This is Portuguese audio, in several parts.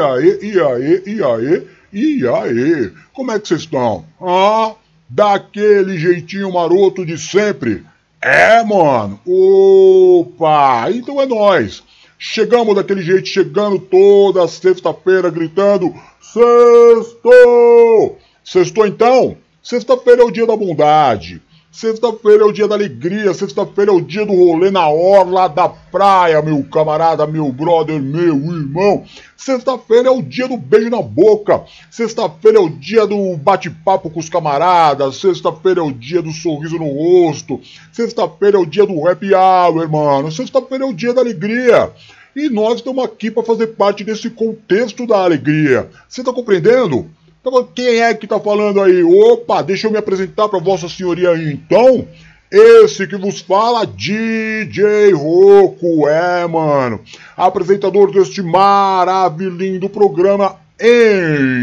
Aí, e aí, e aí, e aí, como é que vocês estão? Ah, daquele jeitinho maroto de sempre? É, mano. Opa, então é nós. Chegamos daquele jeito, chegando toda sexta-feira gritando: Sextou! Sextou então? Sexta-feira é o dia da bondade. Sexta-feira é o dia da alegria, sexta-feira é o dia do rolê na orla da praia, meu camarada, meu brother, meu irmão. Sexta-feira é o dia do beijo na boca. Sexta-feira é o dia do bate-papo com os camaradas. Sexta-feira é o dia do sorriso no rosto. Sexta-feira é o dia do happy hour, mano. Sexta-feira é o dia da alegria. E nós estamos aqui para fazer parte desse contexto da alegria. Você está compreendendo? Então, quem é que tá falando aí? Opa, deixa eu me apresentar para Vossa Senhoria aí então. Esse que vos fala, DJ Roco, é, mano. Apresentador deste maravilhoso programa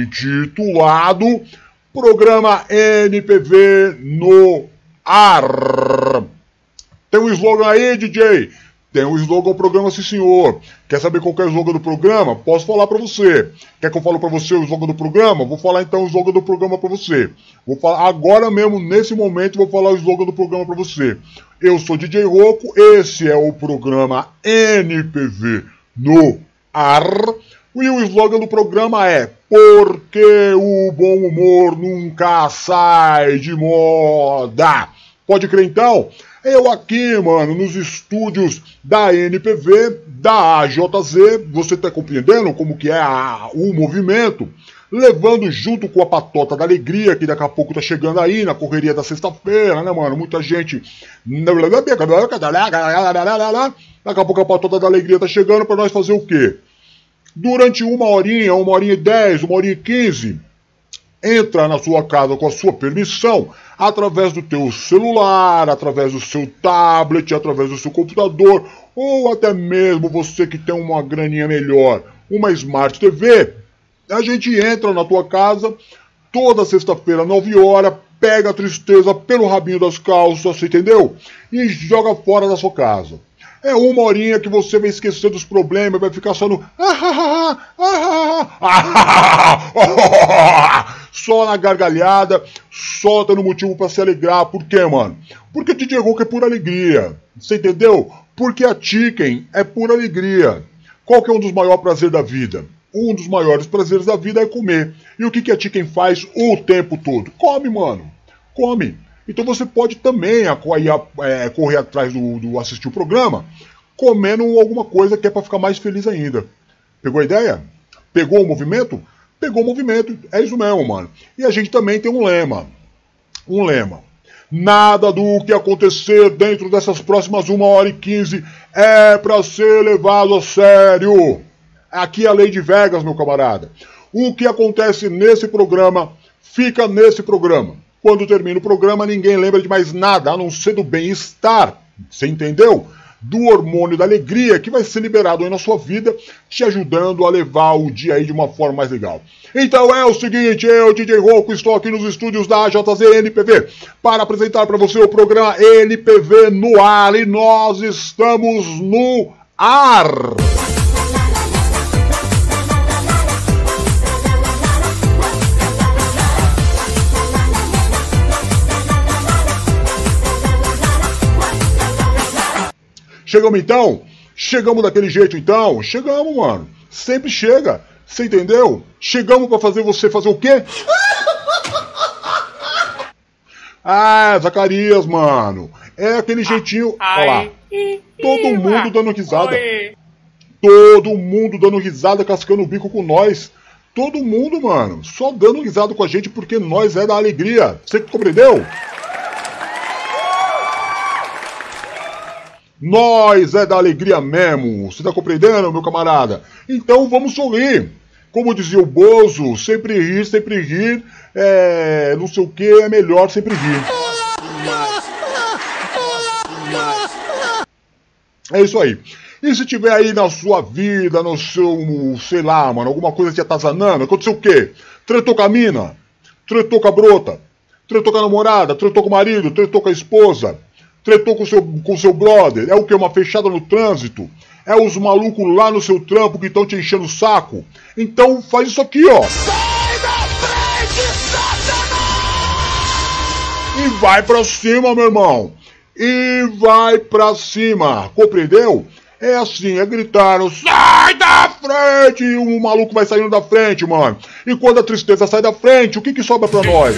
intitulado Programa NPV no Ar. Tem um slogan aí, DJ? Tem um slogan do programa, sim senhor. Quer saber qual é o slogan do programa? Posso falar para você. Quer que eu fale para você o slogan do programa? Vou falar então o slogan do programa para você. Vou falar agora mesmo, nesse momento, vou falar o slogan do programa para você. Eu sou DJ Roco, esse é o programa NPV no ar. E o slogan do programa é Porque o bom humor nunca sai de moda. Pode crer então? Eu aqui, mano, nos estúdios da NPV, da AJZ, você tá compreendendo como que é a, o movimento? Levando junto com a patota da alegria, que daqui a pouco tá chegando aí na correria da sexta-feira, né, mano? Muita gente. Daqui a pouco a patota da alegria tá chegando para nós fazer o quê? Durante uma horinha, uma horinha e dez, uma horinha e quinze, entra na sua casa com a sua permissão através do teu celular, através do seu tablet, através do seu computador, ou até mesmo você que tem uma graninha melhor, uma Smart TV. A gente entra na tua casa toda sexta-feira, 9 horas, pega a tristeza pelo rabinho das calças, entendeu? E joga fora da sua casa. É uma horinha que você vai esquecer dos problemas, vai ficar só no. Só na gargalhada, só dando motivo para se alegrar. Por quê, mano? Porque DJ Hulk é pura alegria. Você entendeu? Porque a Chicken é pura alegria. Qual que é um dos maiores prazeres da vida? Um dos maiores prazeres da vida é comer. E o que, que a Chicken faz o tempo todo? Come, mano. Come. Então você pode também é, correr atrás do, do, assistir o programa comendo alguma coisa que é para ficar mais feliz ainda. Pegou a ideia? Pegou o movimento? Pegou o movimento. É isso mesmo, mano. E a gente também tem um lema. Um lema. Nada do que acontecer dentro dessas próximas 1 hora e 15 é para ser levado a sério. Aqui é a lei de Vegas, meu camarada. O que acontece nesse programa fica nesse programa. Quando termina o programa, ninguém lembra de mais nada, a não ser do bem-estar. Você entendeu? Do hormônio da alegria que vai ser liberado aí na sua vida, te ajudando a levar o dia aí de uma forma mais legal. Então é o seguinte, eu, DJ Roco, estou aqui nos estúdios da AJZ NPV para apresentar para você o programa NPV no ar e nós estamos no ar. Chegamos então? Chegamos daquele jeito então? Chegamos, mano. Sempre chega. Você entendeu? Chegamos para fazer você fazer o quê? Ah, Zacarias, mano. É aquele jeitinho. Olha lá. Todo mundo dando risada. Todo mundo dando risada, cascando o bico com nós. Todo mundo, mano. Só dando risada com a gente porque nós é da alegria. Você compreendeu? Nós é da alegria mesmo. Você tá compreendendo, meu camarada? Então vamos sorrir. Como dizia o Bozo, sempre rir, sempre rir. É. não sei o que, é melhor sempre rir. É isso aí. E se tiver aí na sua vida, no seu, sei lá, mano, alguma coisa te atazanando, aconteceu o quê? Tretou com a mina? Tretou com a brota? Tretou com a namorada? Tretou com o marido? Tretou com a esposa? Tretou com seu, com seu brother? É o que? Uma fechada no trânsito? É os malucos lá no seu trampo que estão te enchendo o saco? Então faz isso aqui, ó. Sai da frente, Satanás! E vai pra cima, meu irmão. E vai pra cima. Compreendeu? É assim, é gritar, sai da frente! E o maluco vai saindo da frente, mano. E quando a tristeza sai da frente, o que que sobra pra nós?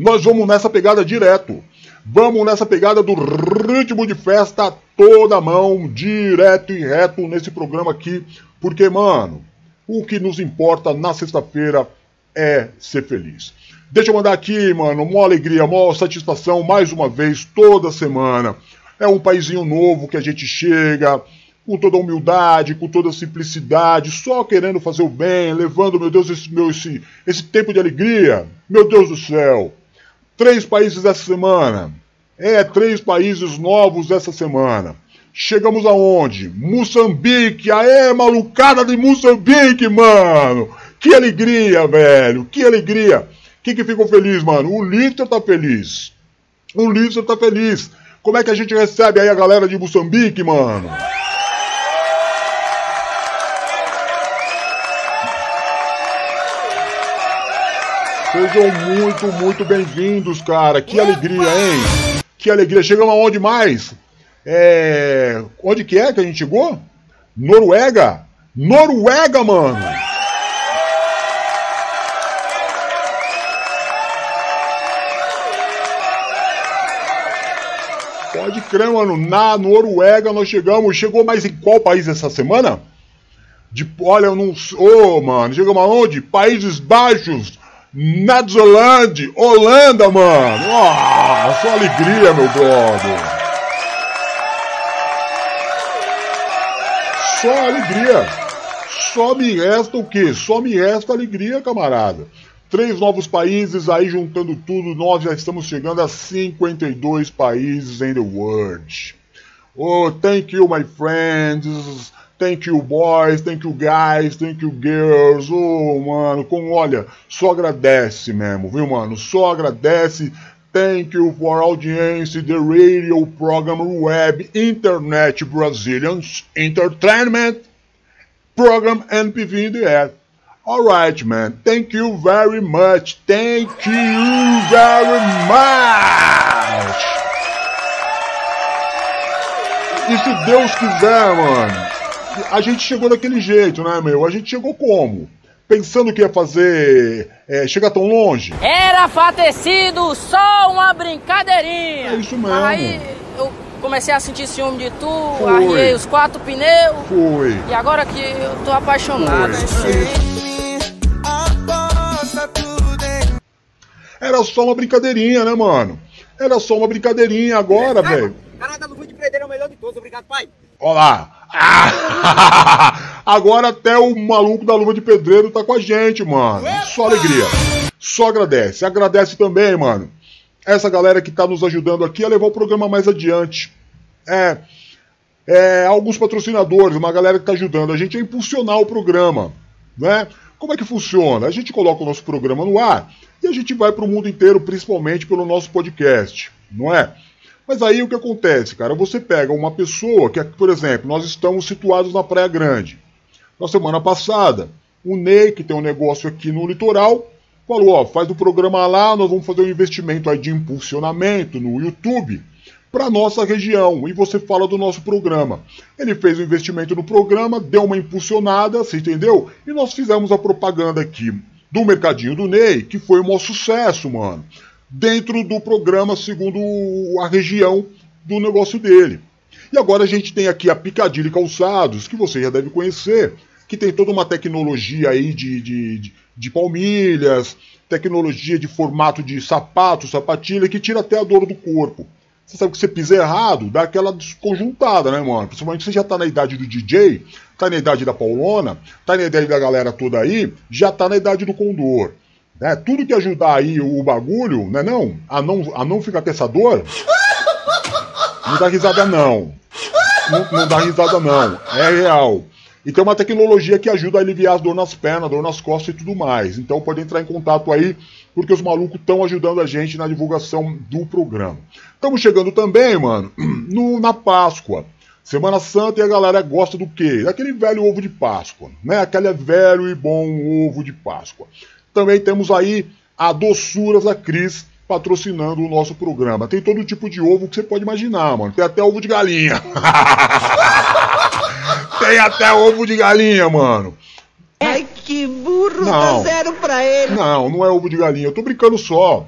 Nós vamos nessa pegada direto. Vamos nessa pegada do ritmo de festa toda mão, direto e reto nesse programa aqui, porque, mano, o que nos importa na sexta-feira é ser feliz. Deixa eu mandar aqui, mano, uma alegria, uma satisfação mais uma vez toda semana. É um paizinho novo que a gente chega com toda humildade, com toda simplicidade, só querendo fazer o bem, levando, meu Deus, esse, meu, esse, esse tempo de alegria. Meu Deus do céu. Três países essa semana. É, três países novos essa semana. Chegamos aonde? Moçambique. Aê, malucada de Moçambique, mano. Que alegria, velho. Que alegria. Quem que ficou feliz, mano? O Lister tá feliz. O Lister tá feliz. Como é que a gente recebe aí a galera de Moçambique, mano? Sejam muito, muito bem-vindos, cara. Que alegria, hein? Que alegria. Chegamos aonde mais? É... Onde que é que a gente chegou? Noruega? Noruega, mano! Pode crer, mano. Na Noruega nós chegamos. Chegou mais em qual país essa semana? De, olha, eu não. Ô, oh, mano. Chegamos aonde? Países Baixos. Netherlands. Holanda, mano. Ah, só alegria, meu brother. Só alegria. Só me resta o quê? Só me resta alegria, camarada. Três novos países, aí juntando tudo, nós já estamos chegando a 52 países in the world. Oh, thank you, my friends. Thank you, boys. Thank you, guys. Thank you, girls. Oh, mano, com, olha, só agradece mesmo, viu, mano? Só agradece. Thank you for audience, the radio program web internet Brazilians entertainment program NPV in the air. Alright, man. Thank you very much. Thank you very much. E se Deus quiser, mano, a gente chegou daquele jeito, né, meu? A gente chegou como? Pensando que ia fazer. É, chegar tão longe? Era pra ter sido só uma brincadeirinha. É isso mesmo. Aí eu comecei a sentir ciúme de tu, Foi. arriei os quatro pneus. Foi. E agora que eu tô apaixonado. É. Era só uma brincadeirinha, né, mano? Era só uma brincadeirinha agora, velho. Caralho, luva de pedreiro é o melhor de todos, obrigado, pai. Olha lá. Ah! Agora até o maluco da luva de pedreiro tá com a gente, mano. Só alegria. Só agradece. Agradece também, mano. Essa galera que tá nos ajudando aqui a levar o programa mais adiante. É. É, alguns patrocinadores, uma galera que tá ajudando a gente a impulsionar o programa, né? Como é que funciona? A gente coloca o nosso programa no ar e a gente vai para o mundo inteiro, principalmente pelo nosso podcast, não é? Mas aí o que acontece, cara? Você pega uma pessoa que, por exemplo, nós estamos situados na Praia Grande. Na semana passada, o Ney, que tem um negócio aqui no litoral, falou: ó, faz o programa lá, nós vamos fazer um investimento aí de impulsionamento no YouTube para nossa região e você fala do nosso programa. Ele fez um investimento no programa, deu uma impulsionada, você entendeu? E nós fizemos a propaganda aqui do Mercadinho do Ney, que foi um maior sucesso, mano. Dentro do programa, segundo a região do negócio dele. E agora a gente tem aqui a Picadilly Calçados, que você já deve conhecer, que tem toda uma tecnologia aí de, de, de, de palmilhas, tecnologia de formato de sapato, sapatilha, que tira até a dor do corpo. Você sabe que você pisa errado, dá aquela desconjuntada, né, mano? Principalmente você já tá na idade do DJ, tá na idade da Paulona, tá na idade da galera toda aí, já tá na idade do Condor. Né? Tudo que ajudar aí o bagulho, né não? A não, a não ficar dor, não dá risada não. Não, não dá risada não. É real. E tem uma tecnologia que ajuda a aliviar as dor nas pernas, dor nas costas e tudo mais. Então pode entrar em contato aí, porque os malucos estão ajudando a gente na divulgação do programa. Estamos chegando também, mano, no, na Páscoa. Semana Santa e a galera gosta do quê? Daquele velho ovo de Páscoa, né? Aquele velho e bom ovo de Páscoa. Também temos aí a Doçuras da Cris patrocinando o nosso programa. Tem todo tipo de ovo que você pode imaginar, mano. Tem até ovo de galinha. Tem até ovo de galinha, mano. Ai, que burro, Não. dá zero pra ele. Não, não é ovo de galinha. Eu tô brincando só.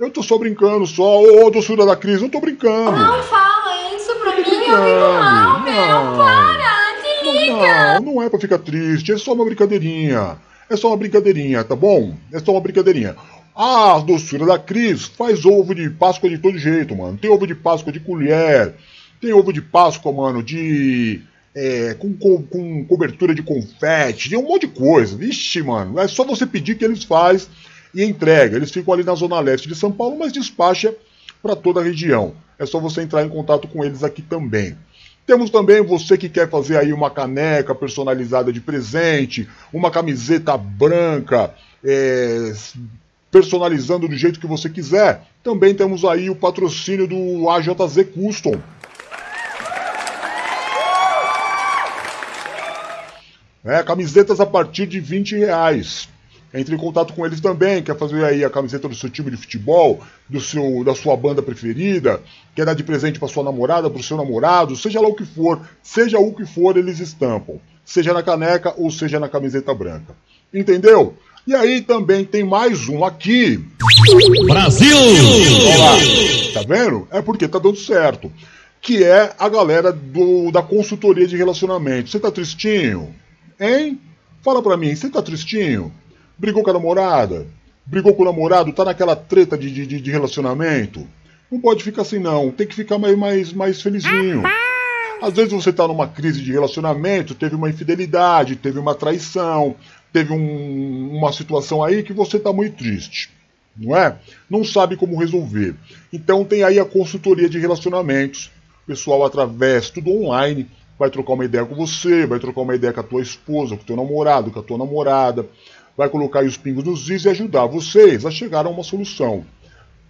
Eu tô só brincando só. Ô, ô doçura da Cris, eu tô brincando. Não fala isso pra mim, eu fico Não, mal, meu. não. Para, desliga. Não, não é pra ficar triste, é só uma brincadeirinha. É só uma brincadeirinha, tá bom? É só uma brincadeirinha. A doçura da Cris faz ovo de Páscoa de todo jeito, mano. Tem ovo de Páscoa de colher, tem ovo de Páscoa, mano, de. é, com, com, com cobertura de confete, tem um monte de coisa. Vixe, mano, é só você pedir que eles fazem e entrega. Eles ficam ali na zona leste de São Paulo, mas despacha para toda a região. É só você entrar em contato com eles aqui também. Temos também você que quer fazer aí uma caneca personalizada de presente, uma camiseta branca, é, personalizando do jeito que você quiser. Também temos aí o patrocínio do AJZ Custom. É, camisetas a partir de 20 reais. Entre em contato com eles também, quer fazer aí a camiseta do seu time de futebol, do seu, da sua banda preferida, quer dar de presente para sua namorada, para o seu namorado, seja lá o que for, seja o que for, eles estampam. Seja na caneca ou seja na camiseta branca. Entendeu? E aí também tem mais um aqui. Brasil! Olha lá, tá vendo? É porque tá dando certo. Que é a galera do, da consultoria de relacionamento. Você tá tristinho? Hein? Fala pra mim, você tá tristinho? Brigou com a namorada? Brigou com o namorado? Tá naquela treta de, de, de relacionamento? Não pode ficar assim não, tem que ficar mais, mais, mais felizinho. Às vezes você tá numa crise de relacionamento, teve uma infidelidade, teve uma traição, teve um- uma situação aí que você tá muito triste não é? Não sabe como resolver. Então tem aí a consultoria de relacionamentos. O pessoal através tudo online vai trocar uma ideia com você, vai trocar uma ideia com a tua esposa, com o teu namorado, com a tua namorada, vai colocar os pingos nos is e ajudar vocês a chegar a uma solução.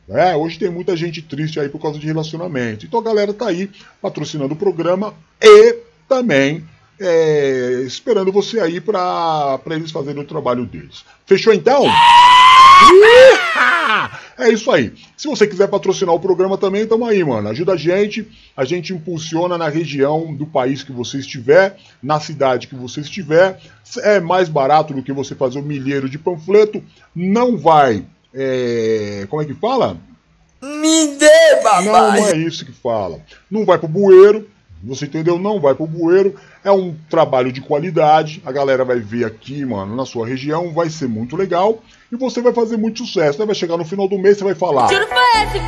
É, hoje tem muita gente triste aí por causa de relacionamento. Então a galera tá aí patrocinando o programa e também é, esperando você aí para eles fazerem o trabalho deles. Fechou então? É isso aí. Se você quiser patrocinar o programa também, tamo aí, mano. Ajuda a gente. A gente impulsiona na região do país que você estiver, na cidade que você estiver. É mais barato do que você fazer um milheiro de panfleto. Não vai. é, Como é que fala? Me dê, Não, não é isso que fala. Não vai pro bueiro, você entendeu? Não vai pro bueiro. É um trabalho de qualidade. A galera vai ver aqui, mano, na sua região. Vai ser muito legal. E você vai fazer muito sucesso. Aí vai chegar no final do mês você vai falar: Tiro foi esse,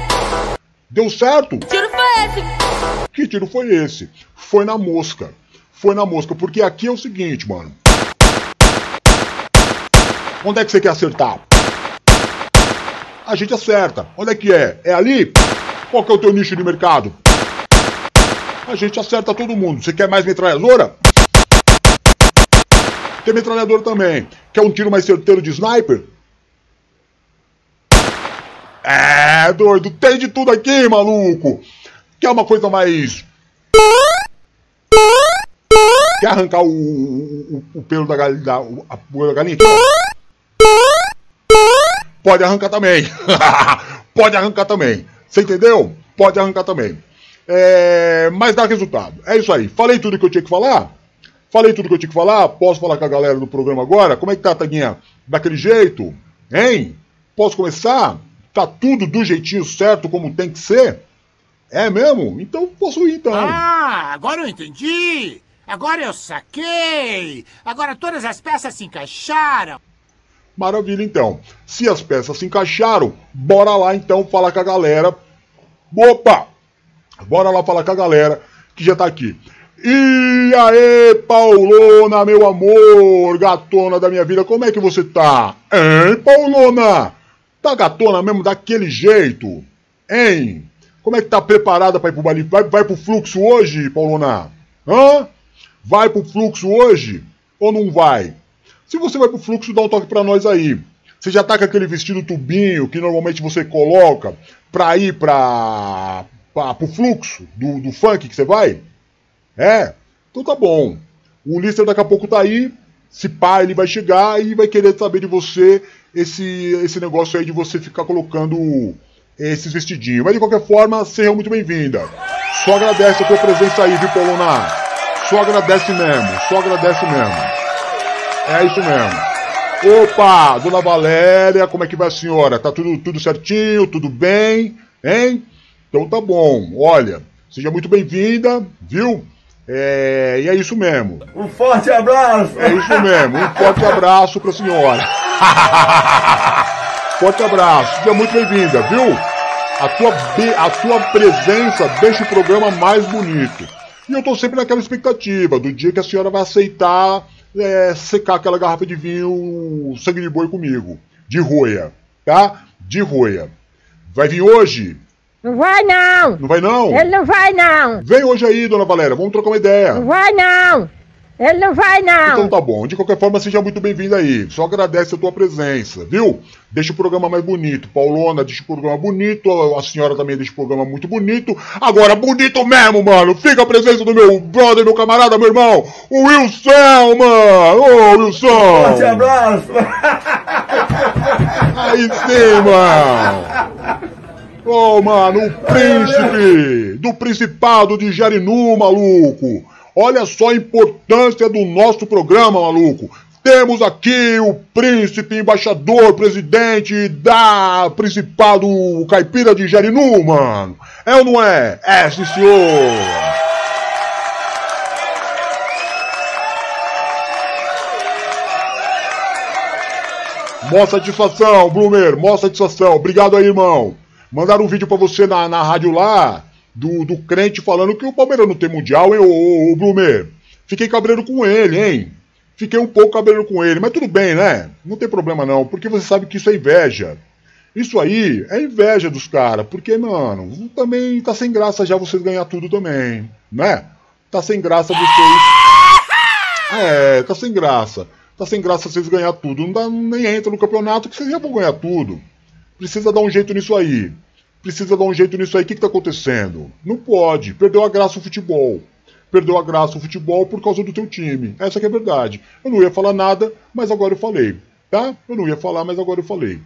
Deu certo? tiro foi esse. Que tiro foi esse? Foi na mosca. Foi na mosca. Porque aqui é o seguinte, mano. Onde é que você quer acertar? A gente acerta. Onde é que é? É ali? Qual que é o teu nicho de mercado? A gente acerta todo mundo. Você quer mais metralhadora? Tem metralhadora também. Quer um tiro mais certeiro de sniper? É, doido, tem de tudo aqui, maluco. Quer uma coisa mais. Quer arrancar o, o, o pelo da galinha, da, a da galinha? Pode arrancar também. Pode arrancar também. Você entendeu? Pode arrancar também. É, mas dá resultado. É isso aí. Falei tudo que eu tinha que falar? Falei tudo que eu tinha que falar? Posso falar com a galera do programa agora? Como é que tá, Taguinha? Daquele jeito? Hein? Posso começar? Tá tudo do jeitinho certo como tem que ser? É mesmo? Então posso ir então. Ah, agora eu entendi. Agora eu saquei. Agora todas as peças se encaixaram. Maravilha, então. Se as peças se encaixaram, bora lá então falar com a galera. Opa! Bora lá falar com a galera que já tá aqui. E aí, Paulona, meu amor, gatona da minha vida, como é que você tá? Hein, Paulona? Tá gatona mesmo daquele jeito? Hein? Como é que tá preparada pra ir pro baile? Vai, vai pro fluxo hoje, Paulona? Hã? Vai pro fluxo hoje ou não vai? Se você vai pro fluxo, dá um toque pra nós aí. Você já tá com aquele vestido tubinho que normalmente você coloca pra ir pra, pra, pro fluxo do, do funk que você vai? É? Então tá bom. O Lister daqui a pouco tá aí. Se pá, ele vai chegar e vai querer saber de você esse, esse negócio aí de você ficar colocando esses vestidinhos. Mas de qualquer forma, seja muito bem-vinda. Só agradece a tua presença aí, viu, Paulona? Só agradece mesmo, só agradece mesmo. É isso mesmo. Opa, dona Valéria, como é que vai a senhora? Tá tudo, tudo certinho, tudo bem, hein? Então tá bom, olha, seja muito bem-vinda, viu? É, e é isso mesmo. Um forte abraço! É isso mesmo, um forte abraço pra senhora. forte abraço, seja muito bem-vinda, viu? A tua, a tua presença deixa o programa mais bonito. E eu tô sempre naquela expectativa do dia que a senhora vai aceitar é, secar aquela garrafa de vinho sangue de boi comigo. De roia, tá? De roia. Vai vir hoje? Não vai não! Não vai não? Ele não vai não! Vem hoje aí, dona Valéria, vamos trocar uma ideia. Não vai não! Ele não vai não! Então tá bom, de qualquer forma seja muito bem-vindo aí. Só agradece a tua presença, viu? Deixa o programa mais bonito. Paulona deixa o programa bonito, a senhora também deixa o programa muito bonito. Agora, bonito mesmo, mano! Fica a presença do meu brother, meu camarada, meu irmão, o Wilson, mano! Ô, Wilson! Forte abraço! Aí sim, mano! Ô, oh, mano, o príncipe do Principado de Jarinu, maluco! Olha só a importância do nosso programa, maluco. Temos aqui o príncipe, embaixador, presidente da Principado Caipira de Jarinu, mano. É ou não é? É, sim, senhor. Mostra satisfação, Bloomer, mostra satisfação. Obrigado aí, irmão. Mandaram um vídeo pra você na, na rádio lá do, do crente falando que o Palmeiras não tem mundial, hein, ô, ô, ô Blumer? Fiquei cabreiro com ele, hein? Fiquei um pouco cabreiro com ele, mas tudo bem, né? Não tem problema não, porque você sabe que isso é inveja. Isso aí é inveja dos caras, porque, mano, também tá sem graça já vocês ganhar tudo também, né? Tá sem graça vocês. É, tá sem graça. Tá sem graça vocês ganhar tudo. Não dá, nem entra no campeonato que vocês já vão ganhar tudo. Precisa dar um jeito nisso aí precisa dar um jeito nisso aí. O que está acontecendo? Não pode. Perdeu a graça o futebol. Perdeu a graça o futebol por causa do teu time. Essa é a verdade. Eu não ia falar nada, mas agora eu falei. Tá? Eu não ia falar, mas agora eu falei.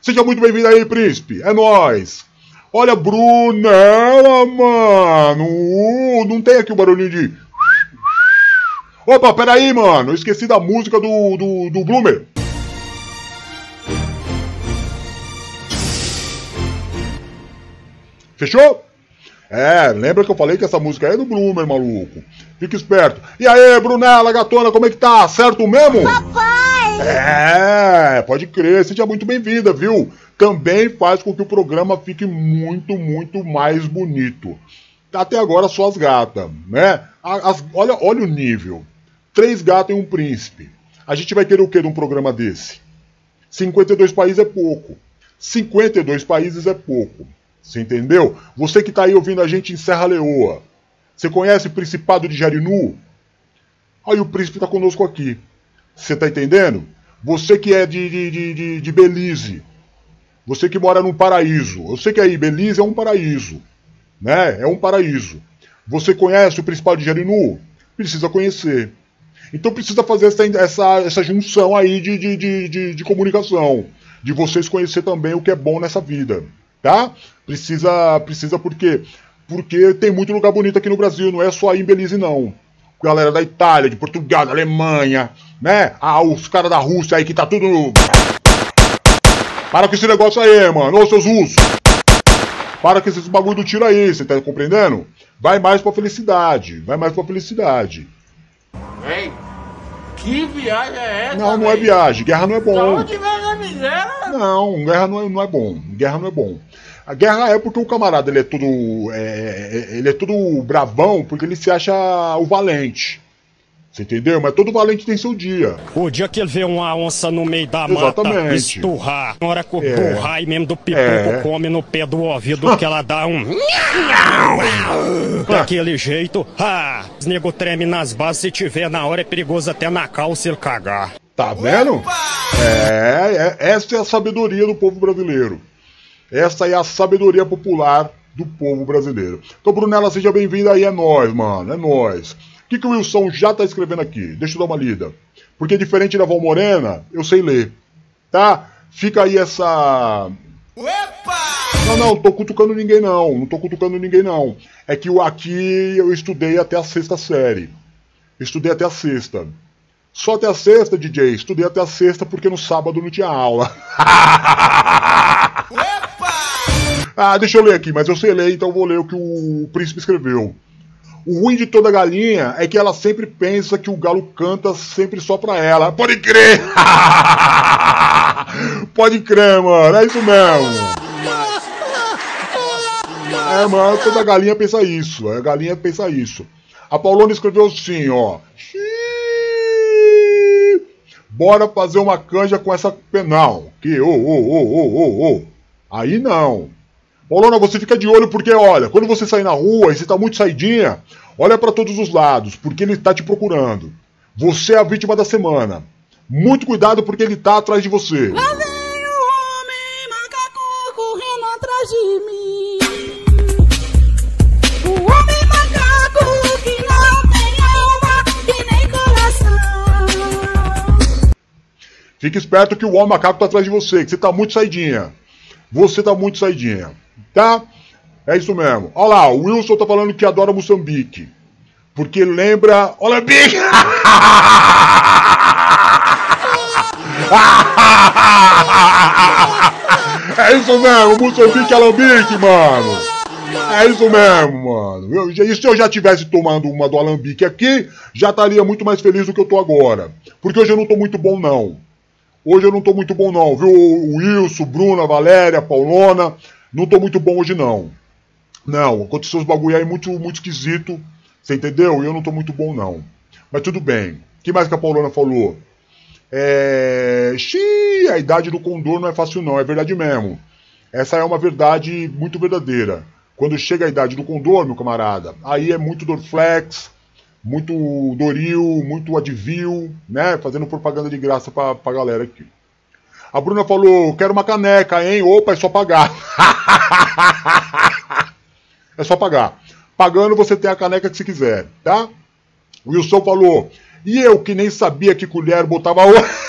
Seja muito bem-vindo aí, príncipe. É nós. Olha, Brunella, mano. Uh, não tem aqui o barulhinho de. Opa, peraí, mano. Esqueci da música do, do, do Bloomer. Fechou? É, lembra que eu falei que essa música é do Bloomer, maluco? Fica esperto. E aí, Brunella, gatona, como é que tá? Certo mesmo? Papai! É, pode crer, seja muito bem-vinda, viu? Também faz com que o programa fique muito, muito mais bonito. Até agora só as gatas, né? As, olha, olha o nível. Três gatos e um príncipe. A gente vai querer o que de um programa desse? 52 países é pouco. 52 países é pouco. Você entendeu? Você que está aí ouvindo a gente em Serra Leoa. Você conhece o Principado de Jarinu? Aí o príncipe está conosco aqui. Você está entendendo? Você que é de, de, de, de, Belize. Você que mora num paraíso. Eu sei que aí Belize é um paraíso. Né? É um paraíso. Você conhece o Principado de Jarinu? Precisa conhecer. Então precisa fazer essa, essa, essa junção aí de, de, de, de, de comunicação. De vocês conhecer também o que é bom nessa vida tá? Precisa, precisa porque porque tem muito lugar bonito aqui no Brasil, não é só aí em Belize não. Galera da Itália, de Portugal, da Alemanha, né? Ah, os caras da Rússia aí que tá tudo Para com esse negócio aí, mano. Ô, seus russos. Para com esses bagulho do tiro aí, você tá compreendendo? Vai mais pra felicidade, vai mais pra felicidade. Ei, que viagem é essa? Não, não é viagem. Guerra não é bom. Onde vai a miséria? Não, guerra não é, não é bom. Guerra não é bom. A guerra é porque o camarada ele é todo. É, ele é todo bravão porque ele se acha o valente. Você entendeu? Mas todo valente tem seu dia. O dia que ele vê uma onça no meio da mata Exatamente. esturrar, na hora que o É. burrai mesmo do pipoco É. come no pé do ouvido que ela dá um... Daquele jeito, ah, os nego treme nas bases, se tiver na hora é perigoso até na calça ele cagar. Tá vendo? É, é, essa é a sabedoria do povo brasileiro. Essa é a sabedoria popular do povo brasileiro. Então, Brunella, seja bem-vinda aí, é nóis, mano, é nóis. O que, que o Wilson já tá escrevendo aqui? Deixa eu dar uma lida. Porque diferente da Val Morena, eu sei ler. Tá? Fica aí essa. Não, não, tô cutucando ninguém não. Não tô cutucando ninguém não. É que aqui eu estudei até a sexta série. Estudei até a sexta. Só até a sexta, DJ. Estudei até a sexta porque no sábado não tinha aula. ah, deixa eu ler aqui, mas eu sei ler, então vou ler o que o príncipe escreveu. O ruim de toda galinha é que ela sempre pensa que o galo canta sempre só pra ela. Pode crer! Pode crer, mano. É isso mesmo. É, mano, toda galinha pensa isso. A galinha pensa isso. A Paulona escreveu assim, ó. Bora fazer uma canja com essa penal. Que, ô, ô, ô, ô, ô, ô. Aí não. Paulona, você fica de olho porque, olha, quando você sair na rua e você tá muito saidinha, olha pra todos os lados, porque ele tá te procurando. Você é a vítima da semana. Muito cuidado porque ele tá atrás de você. Lá vem o homem macaco correndo atrás de mim. O homem macaco que não tem alma e nem coração. Fique esperto que o homem macaco tá atrás de você, que você tá muito saidinha. Você tá muito saidinha. Tá? É isso mesmo. Olha lá, o Wilson tá falando que adora Moçambique. Porque lembra. Bic! É isso mesmo, Moçambique Alambique, mano. É isso mesmo, mano. Eu, e se eu já tivesse tomando uma do Alambique aqui, já estaria muito mais feliz do que eu tô agora. Porque hoje eu não tô muito bom, não. Hoje eu não tô muito bom, não, viu? O Wilson, Bruna, Valéria, Paulona. Não tô muito bom hoje, não. Não, aconteceu uns bagulho aí muito, muito esquisito. Você entendeu? Eu não tô muito bom, não. Mas tudo bem. O que mais que a Paulona falou? É. Xiii, a idade do condor não é fácil, não. É verdade mesmo. Essa é uma verdade muito verdadeira. Quando chega a idade do condor, meu camarada, aí é muito Dorflex, muito Doril, muito Advil, né? Fazendo propaganda de graça pra, pra galera aqui. A Bruna falou: quero uma caneca, hein? Opa, é só pagar. é só pagar. Pagando você tem a caneca que você quiser, tá? O Wilson falou: e eu que nem sabia que colher botava o.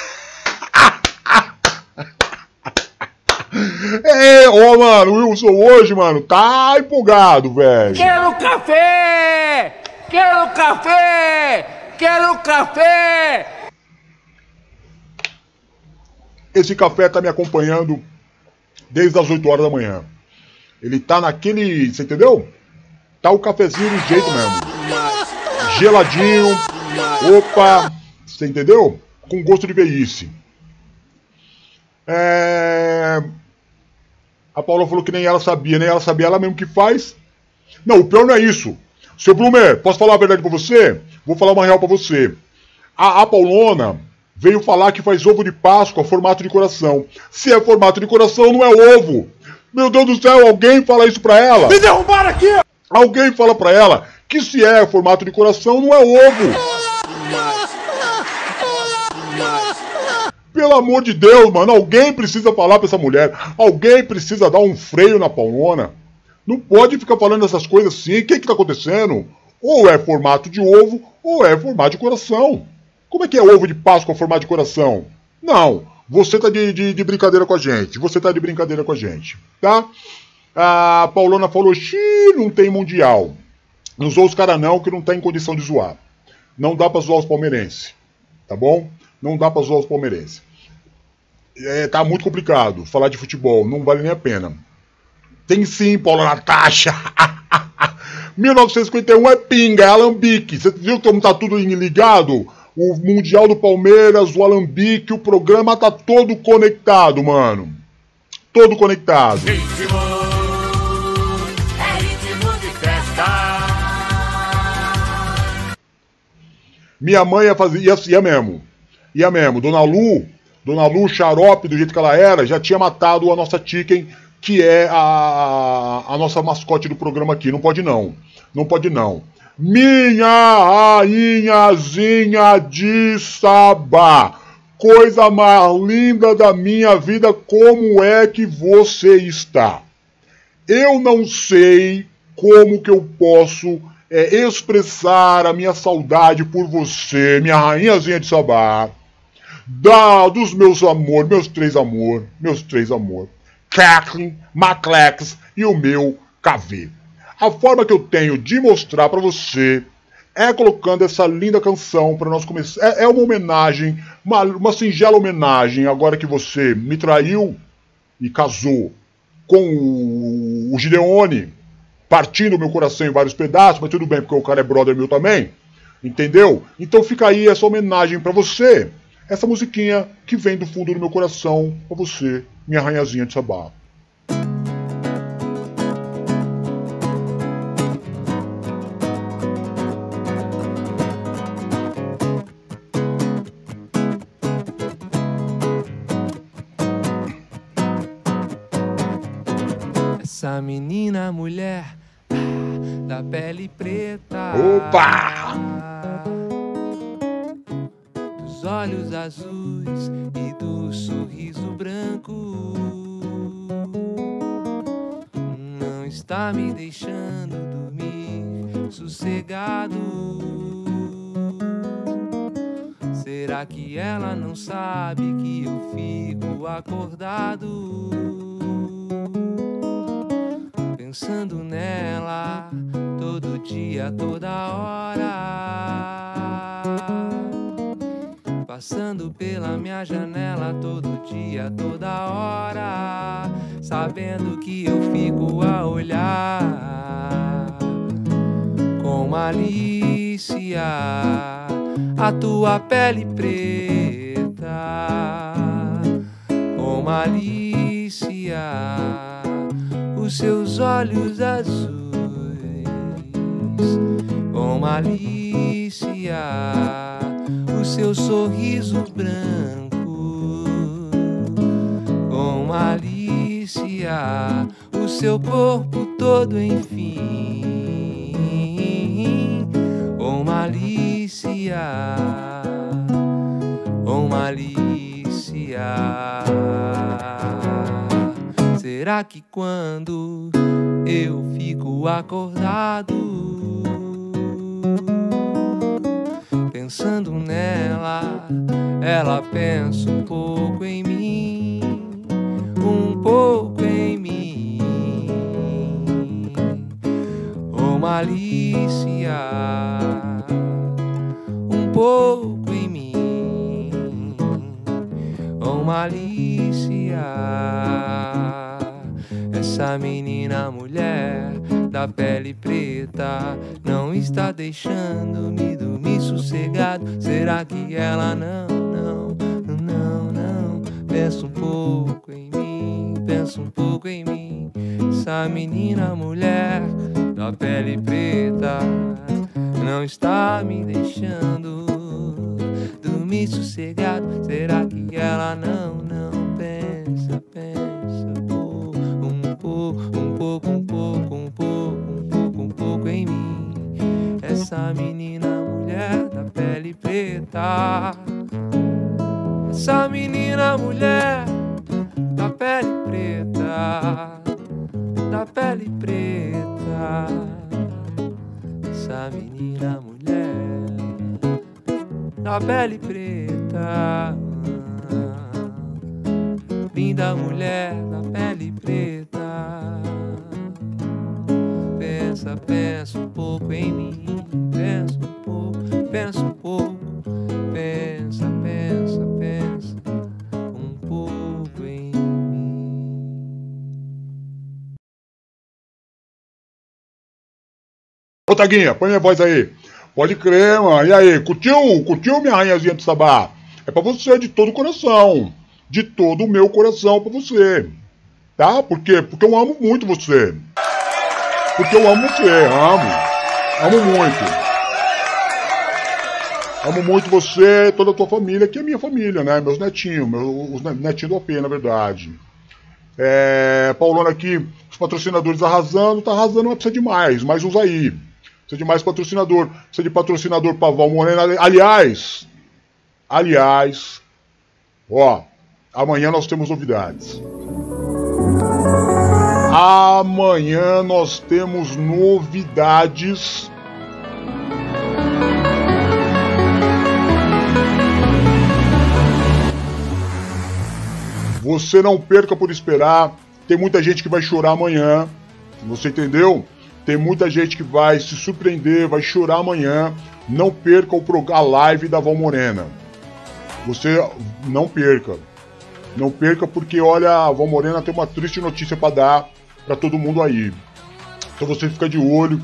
É, ó, mano, Wilson hoje, mano, tá empolgado, velho. Quero café! Quero café! Quero café! Esse café tá me acompanhando desde as 8 horas da manhã. Ele tá naquele. Você entendeu? Tá o cafezinho do jeito mesmo. Geladinho. Opa! Você entendeu? Com gosto de velhice. É... A Paula falou que nem ela sabia, nem ela sabia, ela mesmo que faz. Não, o pior não é isso. Seu Blumer, posso falar a verdade pra você? Vou falar uma real pra você. A, a Paulona veio falar que faz ovo de Páscoa formato de coração. Se é formato de coração, não é ovo. Meu Deus do céu, alguém fala isso pra ela. Me derrubaram aqui! Alguém fala pra ela que se é formato de coração, não é ovo. Pelo amor de Deus, mano, alguém precisa falar pra essa mulher. Alguém precisa dar um freio na paulona. Não pode ficar falando essas coisas assim. O que que tá acontecendo? Ou é formato de ovo, ou é formato de coração. Como é que é ovo de Páscoa formato de coração? Não, você tá de, de, de brincadeira com a gente. Você tá de brincadeira com a gente, tá? A Paulona falou, xiii, não tem mundial. Não zoa os caras não, que não tá em condição de zoar. Não dá pra zoar os palmeirenses, tá bom? Não dá pra zoar os palmeirenses. É, tá muito complicado falar de futebol, não vale nem a pena. Tem sim, Paula Natasha. 1951 é pinga, é alambique. Você viu como tá tudo ligado? O Mundial do Palmeiras, o alambique, o programa tá todo conectado, mano. Todo conectado. Ritmo, é ritmo de festa. Minha mãe ia fazer. Ia, ia mesmo. Ia mesmo. Dona Lu, Dona Lu, xarope, do jeito que ela era, já tinha matado a nossa chicken, que é a, a nossa mascote do programa aqui. Não pode não. Não pode não. Minha rainhazinha de Sabá. Coisa mais linda da minha vida, como é que você está? Eu não sei como que eu posso é, expressar a minha saudade por você, minha rainhazinha de Sabá. Da, dos meus amor, meus três amor, meus três amor. Kathleen, Maclex e o meu KV. A forma que eu tenho de mostrar para você é colocando essa linda canção para nós começar. É, é, uma homenagem, uma, uma singela homenagem, agora que você me traiu e casou com o, o Gideone, partindo meu coração em vários pedaços, mas tudo bem, porque o cara é brother meu também. Entendeu? Então fica aí essa homenagem para você. Essa musiquinha que vem do fundo do meu coração para você, minha rainhazinha de sabá. Essa menina mulher da pele preta. Opa! Dos olhos azuis e do sorriso branco. Não está me deixando dormir sossegado. Será que ela não sabe que eu fico acordado? Pensando nela todo dia, toda hora. Passando pela minha janela todo dia, toda hora. Sabendo que eu fico a olhar com malícia a tua pele preta, com malícia os seus olhos azuis. Com malícia, o seu sorriso branco. Com malícia, o seu corpo todo enfim. Com malícia, com malícia. Será que quando eu fico acordado, pensando nela, ela pensa um pouco em mim, um pouco em mim, oh malícia, um pouco em mim, oh malícia. Essa menina mulher da pele preta não está deixando-me dormir sossegado. Será que ela não, não, não, não? Pensa um pouco em mim, pensa um pouco em mim. Essa menina mulher da pele preta não está me deixando dormir sossegado. Será que ela não, não pensa, pensa? Um pouco, um pouco, um pouco, um pouco, um pouco em mim. Essa menina mulher da pele preta. Essa menina mulher da pele preta. Da pele preta. Essa menina mulher da pele preta. Linda mulher da pele preta pensa, pensa um pouco em mim. Pensa um pouco, pensa um pouco. Pensa, pensa, pensa um pouco em mim. Ô Taguinha, põe minha voz aí. Pode crer, mano. E aí, curtiu? Curtiu minha rainhazinha de sabá? É pra você de todo o coração. De todo o meu coração pra você. Tá? Por quê? Porque eu amo muito você. Porque eu amo você, amo. Amo muito. Amo muito você, toda a tua família, que é minha família, né? Meus netinhos, meus, os netinhos do OP, na verdade. É, Paulona aqui, os patrocinadores arrasando, tá arrasando, mas precisa de mais, mais uns aí. Precisa de mais patrocinador. Precisa de patrocinador pra Val Morena. Aliás, aliás, ó, amanhã nós temos novidades. Amanhã nós temos novidades. Você não perca por esperar. Tem muita gente que vai chorar amanhã. Você entendeu? Tem muita gente que vai se surpreender, vai chorar amanhã. Não perca o a live da Val Morena. Você não perca. Não perca porque olha, a Val Morena tem uma triste notícia para dar para todo mundo aí. Então você fica de olho,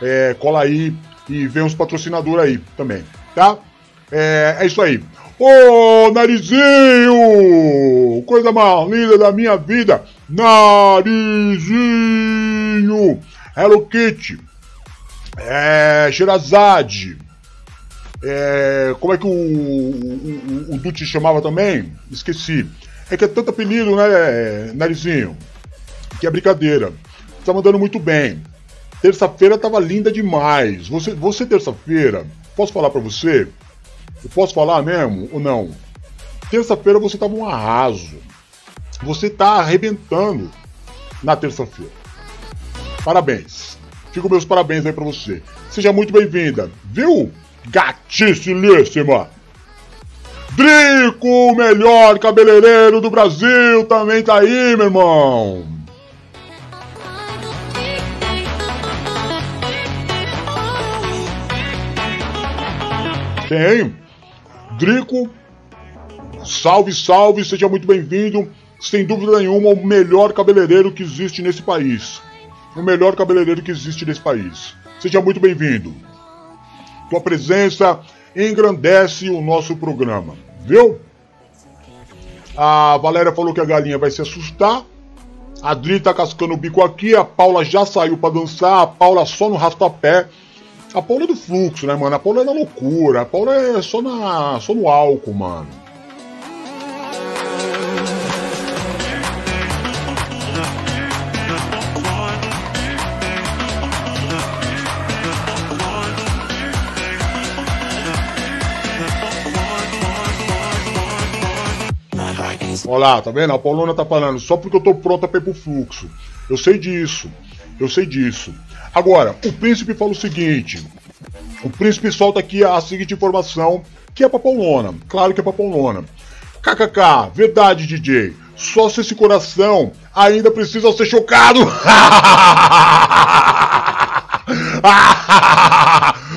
é, cola aí e vem uns patrocinadores aí também, tá? É, é isso aí. Ô, Narizinho! Coisa mais linda da minha vida! Narizinho! Hello Kitty! É. Sherazade! É, como é que o, o, o, o Dutti chamava também? Esqueci. É que é tanto apelido, né, Narizinho? Que é brincadeira. Tá mandando muito bem. Terça-feira tava linda demais. Você, você terça-feira, posso falar para você? Eu posso falar mesmo ou não? Terça-feira você tava um arraso. Você tá arrebentando na terça-feira. Parabéns. Fico meus parabéns aí pra você. Seja muito bem-vinda. Viu? Gatíssimíssima. Drico, o melhor cabeleireiro do Brasil, também tá aí, meu irmão. Tem. Drico, salve, salve, seja muito bem-vindo. Sem dúvida nenhuma, o melhor cabeleireiro que existe nesse país. O melhor cabeleireiro que existe nesse país. Seja muito bem-vindo. Tua presença engrandece o nosso programa, viu? A Valéria falou que a galinha vai se assustar. A Adri tá cascando o bico aqui. A Paula já saiu para dançar. A Paula só no rastapé. A Paula é do fluxo, né, mano? A Paula é da loucura. A Paula é só, na, só no álcool, mano. Olha lá, tá vendo? A Paulona tá falando, só porque eu tô pronta pra ir pro fluxo. Eu sei disso. Eu sei disso. Agora, o príncipe fala o seguinte: o príncipe solta aqui a seguinte informação, que é pra Paulona. Claro que é pra Paulona. KKK, verdade, DJ. Só se esse coração ainda precisa ser chocado.